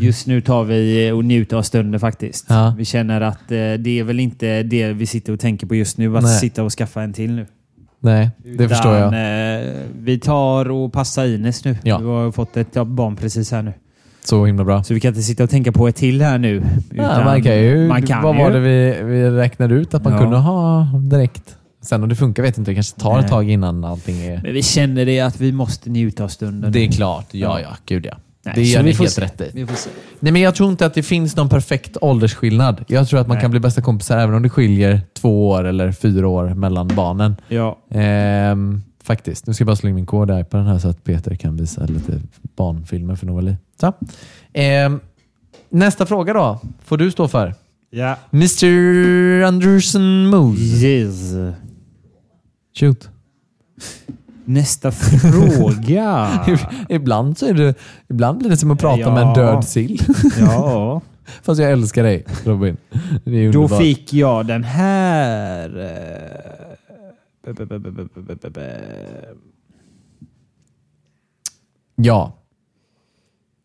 just nu tar vi och njuter av stunden faktiskt. Ja. Vi känner att eh, det är väl inte det vi sitter och tänker på just nu, att Nej. sitta och skaffa en till nu. Nej, det förstår jag. Utan, eh, vi tar och passar Ines nu. Ja. Vi har fått ett barn precis här nu. Så himla bra. Så vi kan inte sitta och tänka på ett till här nu. Ja, utan man kan ju, man kan vad ju. var det vi, vi räknade ut att man Ja. kunde ha direkt? Sen om det funkar vet jag inte. Det kanske tar ett tag innan allting är... Men vi känner det att vi måste njuta av stunden. Det är klart. Ja, ja. Gud ja. Nej, det gör ni helt se. rätt i. Nej, men jag tror inte att det finns någon perfekt åldersskillnad. Jag tror att man Nej. kan bli bästa kompisar även om det skiljer två år eller fyra år mellan barnen. Ja. Ehm, faktiskt. Nu ska jag bara slå in min kod där på den här så att Peter kan visa lite barnfilmer för Novali. Så. Ehm, nästa fråga då, får du stå för. ja. Mr Anderson Moose. Yes. Shoot. Nästa fråga. ibland, så är det, ibland blir det som att prata med en Ja. död sill. ja. Fast jag älskar dig Robin. Då fick jag den här. Ja.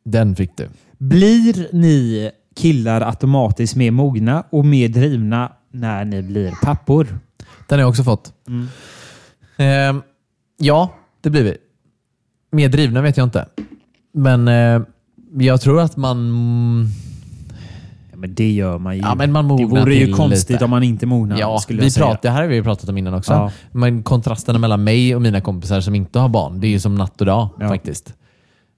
Den fick du. Blir ni killar automatiskt mer mogna och mer drivna när ni blir pappor? Den har jag också fått. Mm. Ehm, ja, det blir vi. Mer drivna vet jag inte. Men eh, jag tror att man... Ja, men det gör man ju. Ja, men man det vore ju till konstigt lite. om man inte mognar. Ja, skulle vi jag säga. pratar, det här har vi pratat om innan också. Ja. Men kontrasterna mellan mig och mina kompisar som inte har barn, det är ju som natt och dag faktiskt.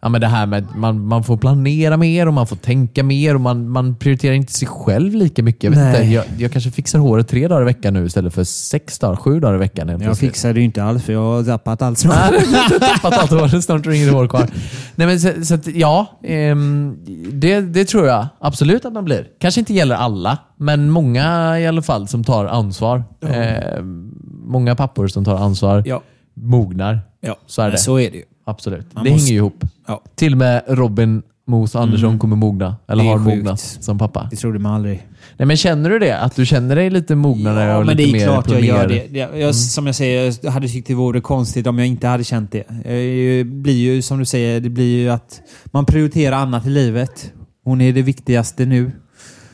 Ja, men det här med man, man får planera mer och man får tänka mer och man, man prioriterar inte sig själv lika mycket. Jag, vet inte, jag, jag kanske fixar håret tre dagar i veckan nu istället för sex dagar, sju dagar i veckan. Jag plötsligt. fixar det ju inte alls för jag har zappat allt har tappat allt hår. Snart har du inget hår kvar. Nej, men så, så att, ja, ehm, det, det tror jag absolut att man blir. Kanske inte gäller alla, men många i alla fall som tar ansvar. Ehm, många pappor som tar ansvar Ja. mognar. ja, Så är det. Så är det ju. Absolut. Man det måste- hänger ju ihop. Ja. Till och med Robin Mos Andersson kommer mogna. Eller Det är har sjukt. mognat som pappa. Det trodde man aldrig. Nej, men känner du det? Att du känner dig lite mognare Ja, och men det lite är mer klart jag gör det. det jag, Som jag säger, jag hade tyckt det vore konstigt om jag inte hade känt det. Det blir ju som du säger, det blir ju att man prioriterar annat i livet. Hon är det viktigaste nu.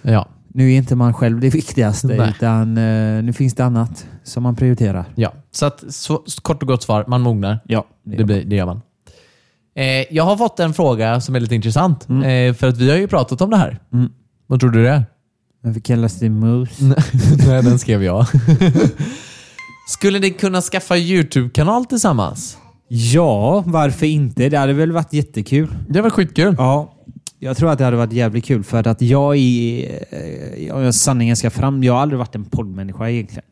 Ja. Nu är inte man själv det viktigaste, Nej. utan eh, nu finns det annat som man prioriterar. ja. Så, att, så kort och gott svar, man mognar. Ja, Det, blir, det gör man. Eh, jag har fått en fråga som är lite intressant. Eh, för att vi har ju pratat om det här. Mm. Vad tror du det är? Varför kallas det mus? Nej, den skrev jag. Skulle ni kunna skaffa YouTube-kanal tillsammans? Ja, varför inte? Det hade väl varit jättekul. Det var skitkul. Ja, jag tror att det hade varit jävligt kul för att jag är, eh, om jag sanningen ska fram, jag har aldrig varit en poddmänniska egentligen.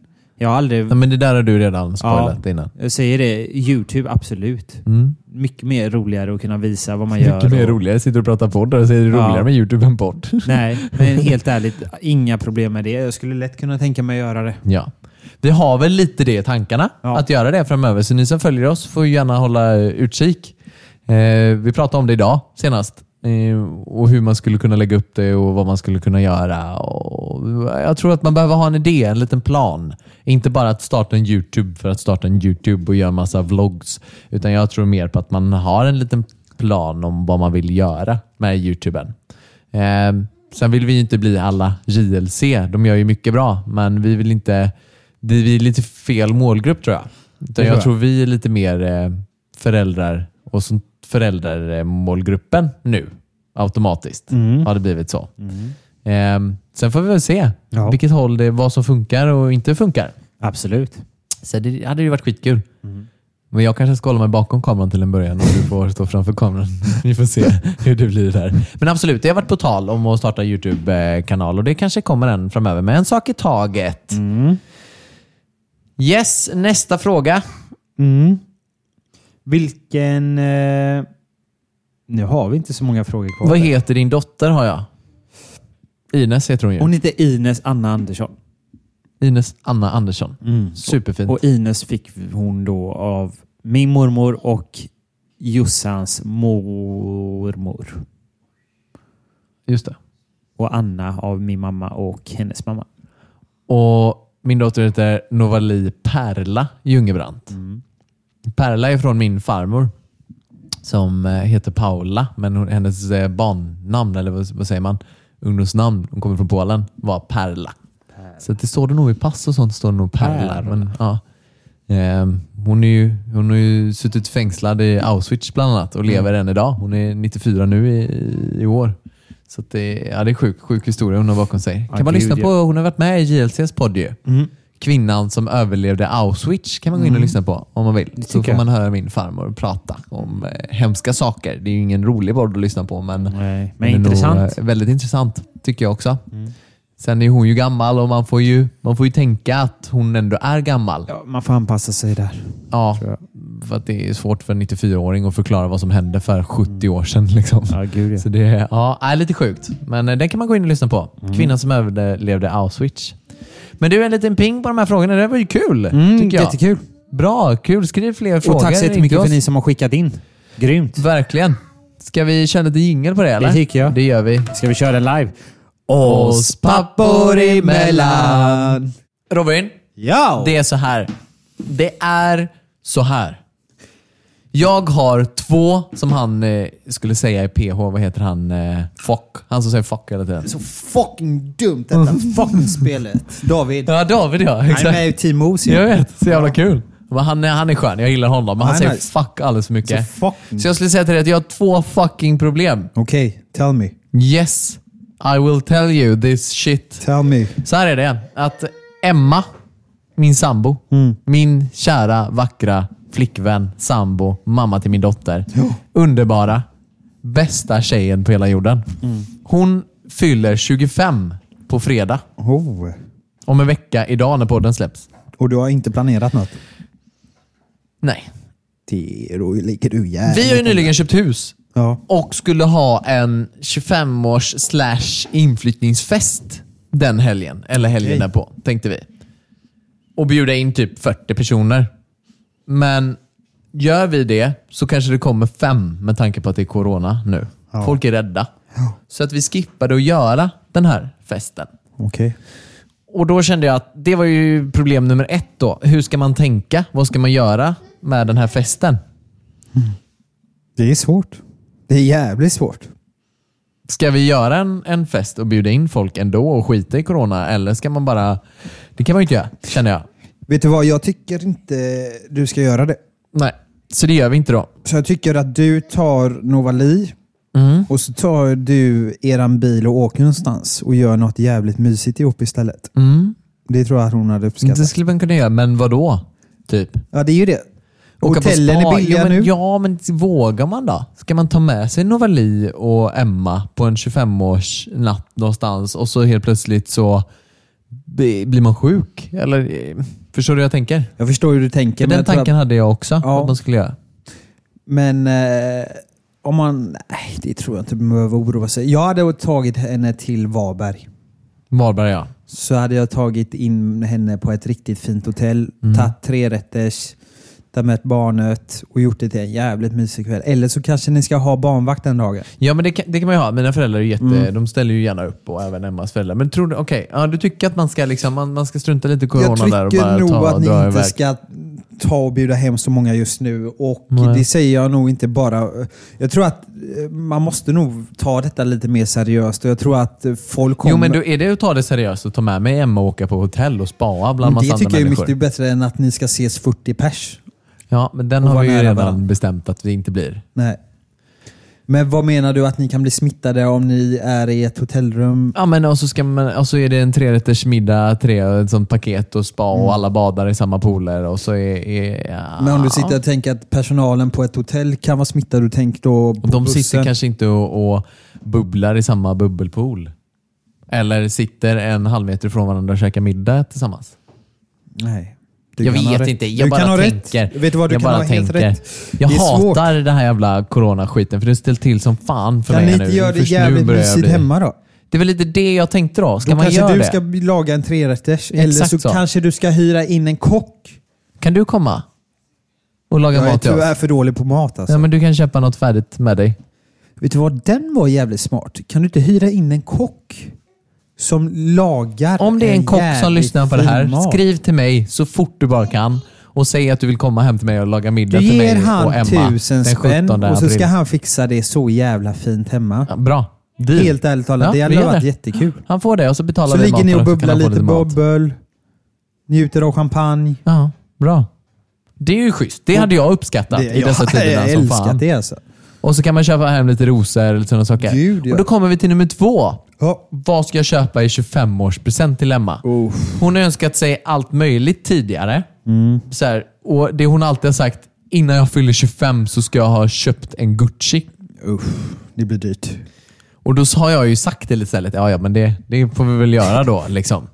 Jag har aldrig... Ja, men det där har du redan spoilat innan. Jag säger det, YouTube, absolut. Mm. Mycket mer roligare att kunna visa vad man gör. Mycket mer och- roligare. Sitter och pratar podd och säger det är Ja. roligare med YouTube än podd. Nej, men helt ärligt, inga problem med det. Jag skulle lätt kunna tänka mig att göra det. Ja. Vi har väl lite det i tankarna, Ja. att göra det framöver. Så ni som följer oss får gärna hålla utkik. Eh, vi pratade om det idag senast. Eh, och hur man skulle kunna lägga upp det och vad man skulle kunna göra. Och jag tror att man behöver ha en idé, en liten plan. Inte bara att starta en YouTube för att starta en YouTube och göra massa vlogs. Utan jag tror mer på att man har en liten plan om vad man vill göra med YouTuben. Eh, sen vill vi inte bli alla JLC. De gör ju mycket bra, men vi vill inte... Vi är lite fel målgrupp tror jag. Utan jag, tror vi är lite mer eh, föräldrar och som föräldramålgruppen nu. Automatiskt har det blivit så. Eh, sen får vi väl se Ja. vilket håll det vad som funkar och inte funkar. Absolut. Så det hade ju varit skitkul. Men jag kanske ska hålla mig bakom kameran till en början och du får stå framför kameran. Vi får se hur det blir där. Men absolut, det har varit på tal om att starta YouTube-kanal och det kanske kommer en framöver. Men en sak i taget. Yes, nästa fråga. Mm. Vilken... Eh, nu har vi inte så många frågor kvar. Vad heter din dotter har jag? Ines heter hon ju. Hon heter Ines Anna Andersson. Ines Anna Andersson. Superfint. Och Ines fick hon då av min mormor och Jossans mormor. Just det. Och Anna av min mamma och hennes mamma. Och min dotter heter Novali Perla Jungebrant. Perla är från min farmor som eh, heter Paula, men hon- hennes eh, barnnamn, eller vad, vad säger man, ungdomsnamn, hon kommer från Polen, var Perla. Så det står det nog i pass och sånt, står det nog Perla. Perla. Men, ja. Ehm, hon, är ju, hon har ju suttit fängslad i Auschwitz bland annat och lever än idag. Hon är 94 nu i, i år. Så det, ja, det är sjuk, sjuk historia hon har bakom sig. Ja, kan man gud, lyssna ja. på, hon har varit med i JLCs podd ju. Kvinnan som överlevde Auschwitz kan man gå in och lyssna på om man vill. Så får man höra min farmor prata om eh, hemska saker. Det är ju ingen rolig podd att lyssna på men, Nej, men är nog, intressant. eh, väldigt intressant tycker jag också. Sen är hon ju gammal och man får ju, man får ju tänka att hon ändå är gammal. Ja, man får anpassa sig där. Ja, tror för att det är svårt för en 94-åring att förklara vad som hände för 70 år sedan. Liksom. Ja, gud ja. Så det är, ja, är lite sjukt. Men eh, den kan man gå in och lyssna på. Mm. Kvinnan som överlevde Auschwitz. Men du, en liten ping på de här frågorna. Det var ju kul, Mm, tycker jag. jättekul. Bra, kul. Skriv fler frågor. Och tack så jättemycket för ni som har skickat in. Grymt. Verkligen. Ska vi köra lite jingel på det eller? tycker jag. Det gör vi. Ska vi köra live? Oss pappor emellan. Robin, Ja! det är så här. Det är så här. Jag har två, som han eh, skulle säga i PH, vad heter han? Eh, fuck. Han som säger fuck hela tiden. Så fucking dumt detta fucking spelet. David. Ja, David ja. Han är Exakt. med i Team Moose ju. Jag vet, så jävla kul. Men han, är, han är skön, jag gillar honom. Men han Han är säger nice. fuck alldeles för mycket. Så fucking- Så jag skulle säga till dig att jag har två fucking problem. Okej, tell me. Yes, I will tell you this shit. Tell me. Så här är det. Att Emma, min sambo, min kära, vackra flickvän, sambo, mamma till min dotter. Underbara, bästa tjejen på hela jorden. Hon fyller 25 på fredag. Oh. Om en vecka idag när podden släpps. Och du har inte planerat något? Nej. Det, då ligger du jävligt... Vi har ju nyligen köpt hus Ja. och skulle ha en 25-års slash inflyttningsfest den helgen. Eller helgen Okej. därpå, tänkte vi. Och bjuda in typ 40 personer. Men gör vi det så kanske det kommer fem med tanke på att det är corona nu. Ja. Folk är rädda. Så att vi skippade att göra den här festen. Okej. Och då kände jag att det var ju problem nummer ett då. Hur ska man tänka? Vad ska man göra med den här festen? Det är svårt. Det är jävligt svårt. Ska vi göra en, en fest och bjuda in folk ändå och skita i corona? Eller ska man bara... Det kan man ju inte göra, känner jag. Vet du vad? Jag tycker inte du ska göra det. Nej, så det gör vi inte då. Så jag tycker att du tar Novali Mm. och så tar du eran bil och åker någonstans och gör något jävligt mysigt ihop istället. Mm. Det tror jag att hon hade uppskattat. Det skulle man kunna göra, men vad då? Typ. Ja, det är ju det. Åka Hotellen är billiga ja, men, nu. Ja, men vågar man då? Ska man ta med sig Novali och Emma på en 25-års natt någonstans och så helt plötsligt så bli- blir man sjuk? Eller, eh, förstår du hur jag tänker? Jag förstår hur du tänker. För men den tanken att, hade jag också, Ja. att man skulle göra. Men eh, om man... Nej, det tror jag inte man behöver oroa sig. Jag hade tagit henne till Varberg. Varberg ja. Så hade jag tagit in henne på ett riktigt fint hotell, Mm. tagit tre tagit med barnet och gjort det till en jävligt mysig kväll. Eller så kanske ni ska ha barnvakt den dagen. Ja, men det kan, det kan man ju ha. Mina föräldrar är jätte, Mm. de ställer ju gärna upp och även Emmas föräldrar. Men tror du, okej, ja, du tycker att man ska, liksom, man, man ska strunta lite i corona Jag där och tycker bara nog ta att och ni dra inte iväg? ska ta och bjuda hem så många just nu. Och Nej. Det säger jag nog inte bara... Jag tror att eh, man måste nog ta detta lite mer seriöst och jag tror att eh, folk kommer... Jo, men du, är det att ta det seriöst att ta med mig Emma och åka på hotell och spaa bland massa det andra tycker jag är människor? mycket bättre än att ni ska ses 40 pers. Ja, men den Och har vara vi ju nära redan varandra. bestämt att vi inte blir. Nej. Men vad menar du att ni kan bli smittade om ni är i ett hotellrum? Ja, men och så, ska man, och så är det en trerätters middag, tre, ett sånt paket och spa och alla badar i samma pooler. Och så är, är, ja. Mm. Men om du sitter och tänker att personalen på ett hotell kan vara smittad, du tänker då på Och de bussen. sitter kanske inte och, och bubblar i samma bubbelpool. Eller sitter en halv meter ifrån varandra och käkar middag tillsammans. Nej. Du jag kan vet inte, jag du bara kan tänker. Rätt. Vet du vad, du jag kan bara ha helt tänker. rätt. Jag Det är svårt. hatar den här jävla coronaskiten för det har ställt till som fan för Kan mig ni nu. inte göra det Först jävligt jag mysigt hemma då? Det är väl lite det jag tänkte då. Ska då man kanske göra du det? ska laga en trerätters, eller så, så. kanske du ska hyra in en kock. Kan du komma? Och laga Jag är mat till oss? tyvärr för dålig på mat alltså. Ja, men du kan köpa något färdigt med dig. Vet du vad, den var jävligt smart. Kan du inte hyra in en kock som lagar Om det är en kock som lyssnar på det här, skriv till mig så fort du bara kan och säg att du vill komma hem till mig och laga middag Du till mig ger och han Emma tusen den 17 spänn och så ska han fixa det så jävla fint hemma. Ja, Bra. Deal. Helt ärligt talat, Ja, det hade varit det. jättekul. Han får det och så betalar Så vi ligger maten ni och så kan bubblar han få lite mat. bubbel, njuter av champagne. Ja, bra. Det är ju schysst. Det hade jag uppskattat i dessa jag, tiderna jag älskat fan. det alltså. Och så kan man köpa hem lite rosor eller sådana saker. Gud, ja. Och då kommer vi till nummer två. Ja. Vad ska jag köpa i 25-årspresent till Emma? Hon har önskat sig allt möjligt tidigare. Mm. Så här, och Det hon alltid har sagt, innan jag fyller 25 så ska jag ha köpt en Gucci. Usch, det blir dyrt. Och då har jag ju sagt det istället. Ja, ja, men det, det får vi väl göra då. Liksom.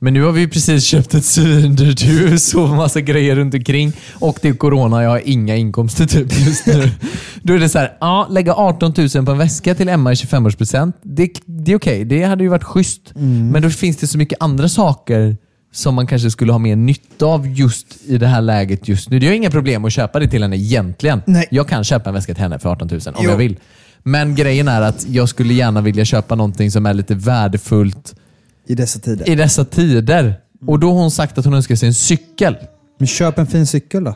Men nu har vi precis köpt ett svindyrt hus och massa grejer runt omkring. Och det är corona jag har inga inkomster typ just nu. Då är det så här, ja, lägga 18 000 på en väska till Emma i 25-årspresent. Det, det är okej, det hade ju varit schysst. Men då finns det så mycket andra saker som man kanske skulle ha mer nytta av just i det här läget just nu. Det är inga problem att köpa det till henne egentligen. Nej. Jag kan köpa en väska till henne för 18 000 om Jo. jag vill. Men grejen är att jag skulle gärna vilja köpa någonting som är lite värdefullt I dessa tider. i dessa tider. Och då har hon sagt att hon önskar sig en cykel. Men köp en fin cykel då.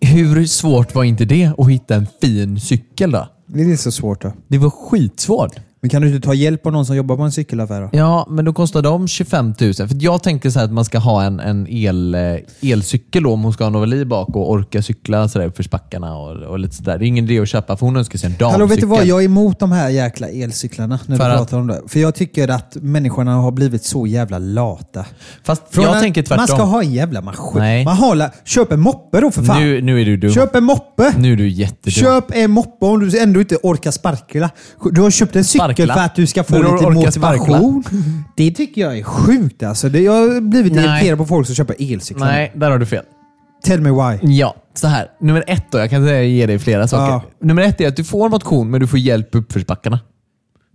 Hur svårt var inte det att hitta en fin cykel då? Det är så svårt då. Det var skitsvårt. Men kan du inte ta hjälp av någon som jobbar på en cykelaffär då? Ja, men då kostar de 25 000. För jag tänkte så att man ska ha en, en el, eh, elcykel då, om hon ska ha en Novali bak och orka cykla så där uppför backarna och, och lite sådär. Det är ingen idé att köpa för hon önskar sig en damcykel. Hallå, vet du vad? Jag är emot de här jäkla elcyklarna när För du att- pratar om det. För jag tycker att människorna har blivit så jävla lata. Fast Från jag att tänker tvärtom. Man ska ha en jävla maskin. Nej. Man håller, köp en moppe då för fan. nu, nu är du dum. Köp en moppe! Nu är du jättedum. Köp en moppe om du ändå inte orkar sparkla. Du har köpt en cykel Sparkla? för att du ska få För lite motivation. Det tycker jag är sjukt alltså. Det, jag har blivit Nej. irriterad på folk som köper elcyklar. Nej, där har du fel. Tell me why. Ja, så här. Nummer ett då. Jag kan säga- ge dig flera saker. Ja. Nummer ett är att du får motion, men du får hjälp uppförsbackarna.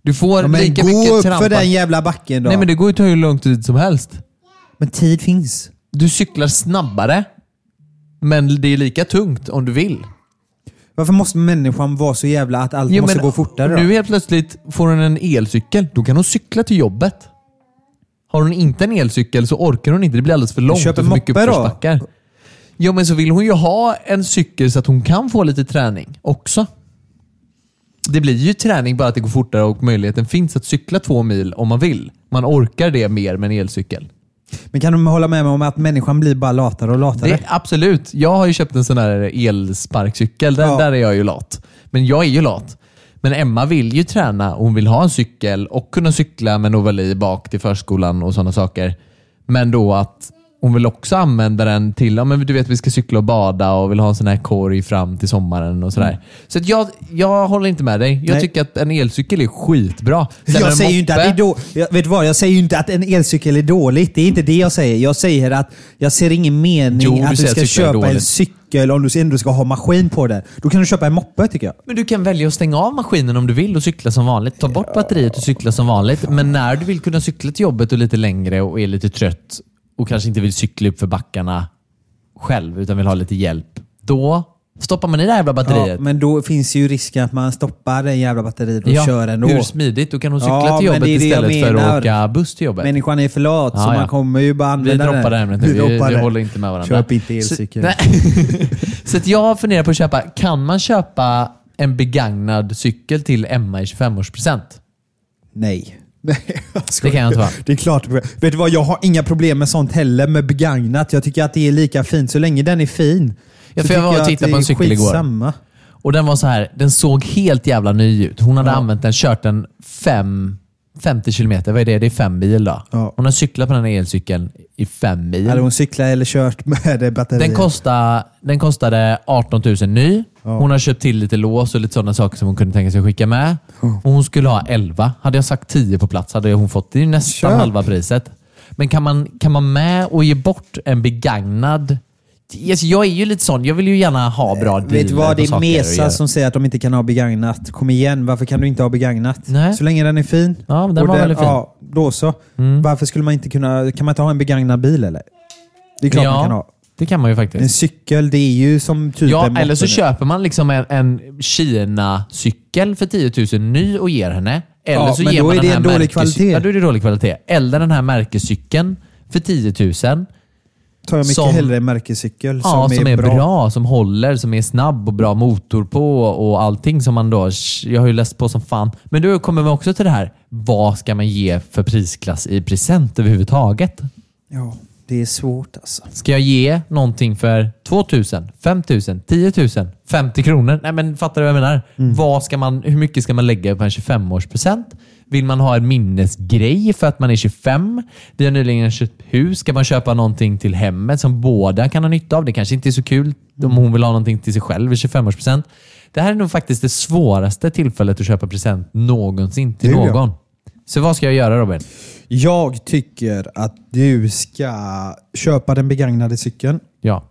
Du får Ja, lika gå mycket upp trampa. för den jävla backen då. Nej, men det går ju att ta hur lång tid som helst. Men tid finns. Du cyklar snabbare, men det är lika tungt om du vill. Varför måste människan vara så jävla att allt Jo, måste men gå fortare då? Nu helt plötsligt får hon en elcykel. Då kan hon cykla till jobbet. Har hon inte en elcykel så orkar hon inte. Det blir alldeles för långt Köp och en för mycket moppe då. uppförsbackar. Ja, men så vill hon ju ha en cykel så att hon kan få lite träning också. Det blir ju träning bara att det går fortare och möjligheten finns att cykla två mil om man vill. Man orkar det mer med en elcykel. Men kan du hålla med mig om att människan blir bara latare och latare? Det, absolut. Jag har ju köpt en sån här elsparkcykel. Där, Ja. där är jag ju lat. Men jag är ju lat. Men Emma vill ju träna och hon vill ha en cykel och kunna cykla med Novali bak till förskolan och sådana saker. Men då att hon vill också använda den till, ja men du vet vi ska cykla och bada och vill ha en sån här korg fram till sommaren och sådär. Så att jag, jag håller inte med dig. Jag Nej. tycker att en elcykel är skitbra. Sen en Jag säger ju inte att det är jag, vet du vad, jag säger inte att en elcykel är dåligt. Det är inte det jag säger. Jag säger att jag ser ingen mening Jo, du att du säger ska köpa en cykel om du ändå ska ha maskin på den. Då kan du köpa en moppe tycker jag. Men du kan välja att stänga av maskinen om du vill och cykla som vanligt. Ta bort batteriet och cykla som vanligt. Men när du vill kunna cykla till jobbet och lite längre och är lite trött och kanske inte vill cykla upp för backarna själv utan vill ha lite hjälp. Då stoppar man i det här jävla Ja, batteriet. men då finns ju risken att man stoppar den jävla batteriet och kör ändå. hur smidigt? Då kan hon cykla Ja, till jobbet det det istället för att åka buss till jobbet. Människan är för lat, så Ja, ja. man kommer ju bara vi använda droppar det den. ämnet nu. Vi, droppar vi det. håller inte med varandra. Köp inte elcykel. Så, så jag funderar på att köpa, kan man köpa en begagnad cykel till Emma i 25-årspresent? Nej. Nej, Det kan jag inte vara. Det är klart. Vet du vad, jag har inga problem med sånt heller, med begagnat. Jag tycker att det är lika fint så länge den är fin. Ja, för jag var och tittade på en cykel igår. Och den var så här, den såg helt jävla ny ut. Hon hade använt den, kört den fem, 50 kilometer. Vad är det? Det är fem mil då. Ja. Hon har cyklat på den här elcykeln i fem mil. Hade hon cyklat eller kört med det batteriet? Den kostade, den kostade 18 000 ny. Hon har köpt till lite lås och lite sådana saker som hon kunde tänka sig att skicka med. Och hon skulle ha 11. Hade jag sagt 10 på plats hade hon fått det är nästan Köp. halva priset. Men kan man, kan man med och ge bort en begagnad... Yes, jag är ju lite sån. Jag vill ju gärna ha bra dealer Vet du vad? Det är Mesa som säger att de inte kan ha begagnat. Kom igen, varför kan du inte ha begagnat? Nej. Så länge den är fin. Ja, den var väldigt fin. Mm. Ja, då så. Varför skulle man inte kunna... Kan man inte ha en begagnad bil eller? Det är klart man kan Ja, ha. Det kan man ju En faktiskt. cykel, det är ju som typ Ja, en eller så köper man liksom en, en Kina-cykel för 10 000 ny och ger henne. Eller Ja, så men ger då man är det en dålig kvalitet. Ja, då är det dålig kvalitet. Eller den här märkescykeln för 10 000. tar jag mycket som- hellre en märkescykel Ja, som, är, bra. som håller, som är snabb och bra motor på och allting som man då... Jag har ju läst på som fan. Men då kommer vi också till det här. Vad ska man ge för prisklass i present överhuvudtaget? Ja, det är svårt alltså. Ska jag ge någonting för 2000, 5000, 10 000, 50 kronor? Nej, men fattar du vad jag menar? Mm. Vad ska man, hur mycket ska man lägga på en 25-årspresent? Vill man ha en minnesgrej för att man är 25? Vi har nyligen köpt hus. Ska man köpa någonting till hemmet som båda kan ha nytta av? Det kanske inte är så kul om Mm. hon vill ha någonting till sig själv i 25-årspresent. Det här är nog faktiskt det svåraste tillfället att köpa present någonsin till någon. Så vad ska jag göra Robin? Jag tycker att du ska köpa den begagnade cykeln Ja.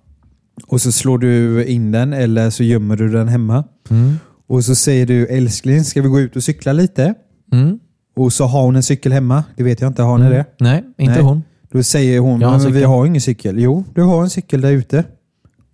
och så slår du in den eller så gömmer du den hemma. Mm. Och så säger du älskling, ska vi gå ut och cykla lite? Mm. Och så har hon en cykel hemma. Det vet jag inte, har ni det? Nej, inte Nej. hon. Då säger hon, Jag har en men vi cykel." har ingen cykel. Jo, du har en cykel där ute.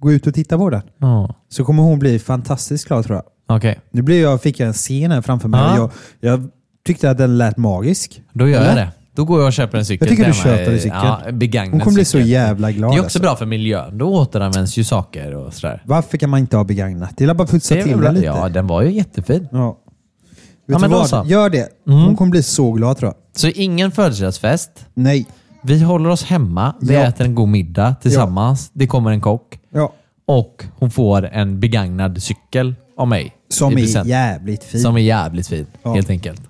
Gå ut och titta på den. Ja. Så kommer hon bli fantastiskt glad tror jag. Okej. Nu blir jag, fick jag en scen här framför mig. Ja. Jag, jag tyckte att den lät magisk. Då gör Eller? jag det. Då går jag och köper en cykel. Jag tycker du hemma. köper en cykel. Ja, begagnad Hon kommer bli så cykel. jävla glad. Det är också alltså. bra för miljön. Då återanvänds ju saker och sådär. Varför kan man inte ha begagnat? Det är bara putsa Det är till den lite. Ja, den var ju jättefin. Ja. Vet Ja, du men då så. Mm. Gör det. Hon kommer bli så glad tror jag. Så ingen födelsedagsfest. Nej. Vi håller oss hemma. Vi Ja. äter en god middag tillsammans. Det kommer en kock. Ja. Och hon får en begagnad cykel av mig. Som i är present. jävligt fin. Som är jävligt fin, Ja. helt enkelt.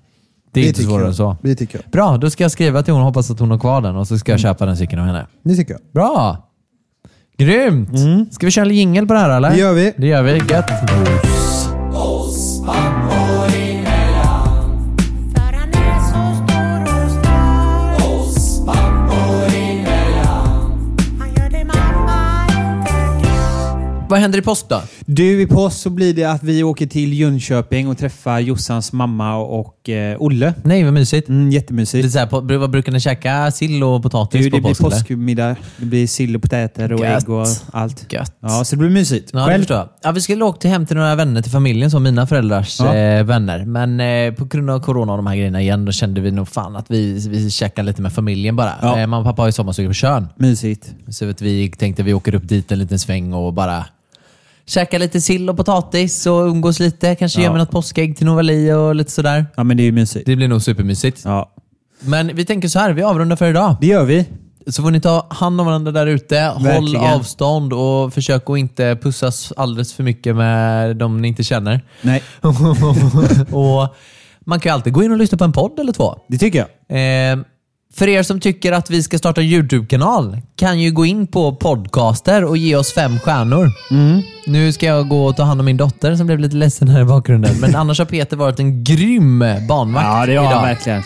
Det är inte tycker svårare än så. Det tycker jag. Bra, då ska jag skriva till hon hoppas att hon har kvar den och så ska jag köpa den cykeln av henne. Det tycker jag. Bra! Grymt! Ska vi köra en jingel på det här eller? Det gör vi. Det gör vi. Gött. Och det inte Vad händer i påsk då? Du, i påsk så blir det att vi åker till Jönköping och träffar Jossans mamma och eh, Olle. Nej, vad mysigt. Mm, Det är jättemysigt. så här, på, vad brukar ni käka? Sill och potatis Du, på det blir påsk? påskmiddag. Det blir sill och potäter och Gött. ägg och allt. Gött. Ja, så det blir mysigt. Ja, det Själv? jag. Ja, vi skulle åka till hem till några vänner till familjen, som mina föräldrars Ja. eh, vänner. Men eh, på grund av corona och de här grejerna igen, då kände vi nog fan att vi, vi käkar lite med familjen bara. Ja. Eh, mamma och pappa har ju sommarstuga på Tjörn. Mysigt. Så att vi tänkte vi åker upp dit en liten sväng och bara käkar lite sill och potatis och umgås lite. Kanske Ja. gör vi något påskägg till Novali och lite sådär. Ja, men det är ju mysigt. Det blir nog supermysigt. Ja, Men vi tänker så här, vi avrundar för idag. det gör vi. Så får ni ta hand om varandra där ute. Håll avstånd och försök att inte pussas alldeles för mycket med de ni inte känner. Nej, och Man kan ju alltid gå in och lyssna på en podd eller två. det tycker jag. Eh, för er som tycker att vi ska starta en YouTube-kanal kan ju gå in på podcaster och ge oss fem stjärnor. Mm. Nu ska jag gå och ta hand om min dotter som blev lite ledsen här i bakgrunden. Men annars har Peter varit en grym barnvakt Ja, det har idag. han verkligen.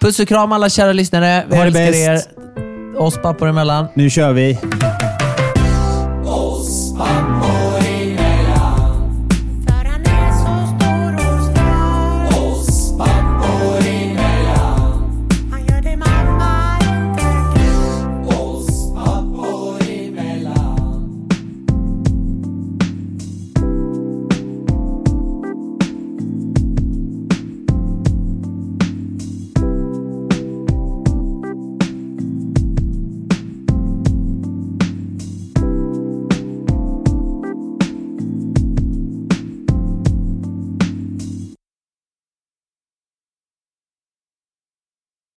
Puss och kram alla kära lyssnare. Vi Ha det älskar bäst. er. Oss pappor emellan. Nu kör vi.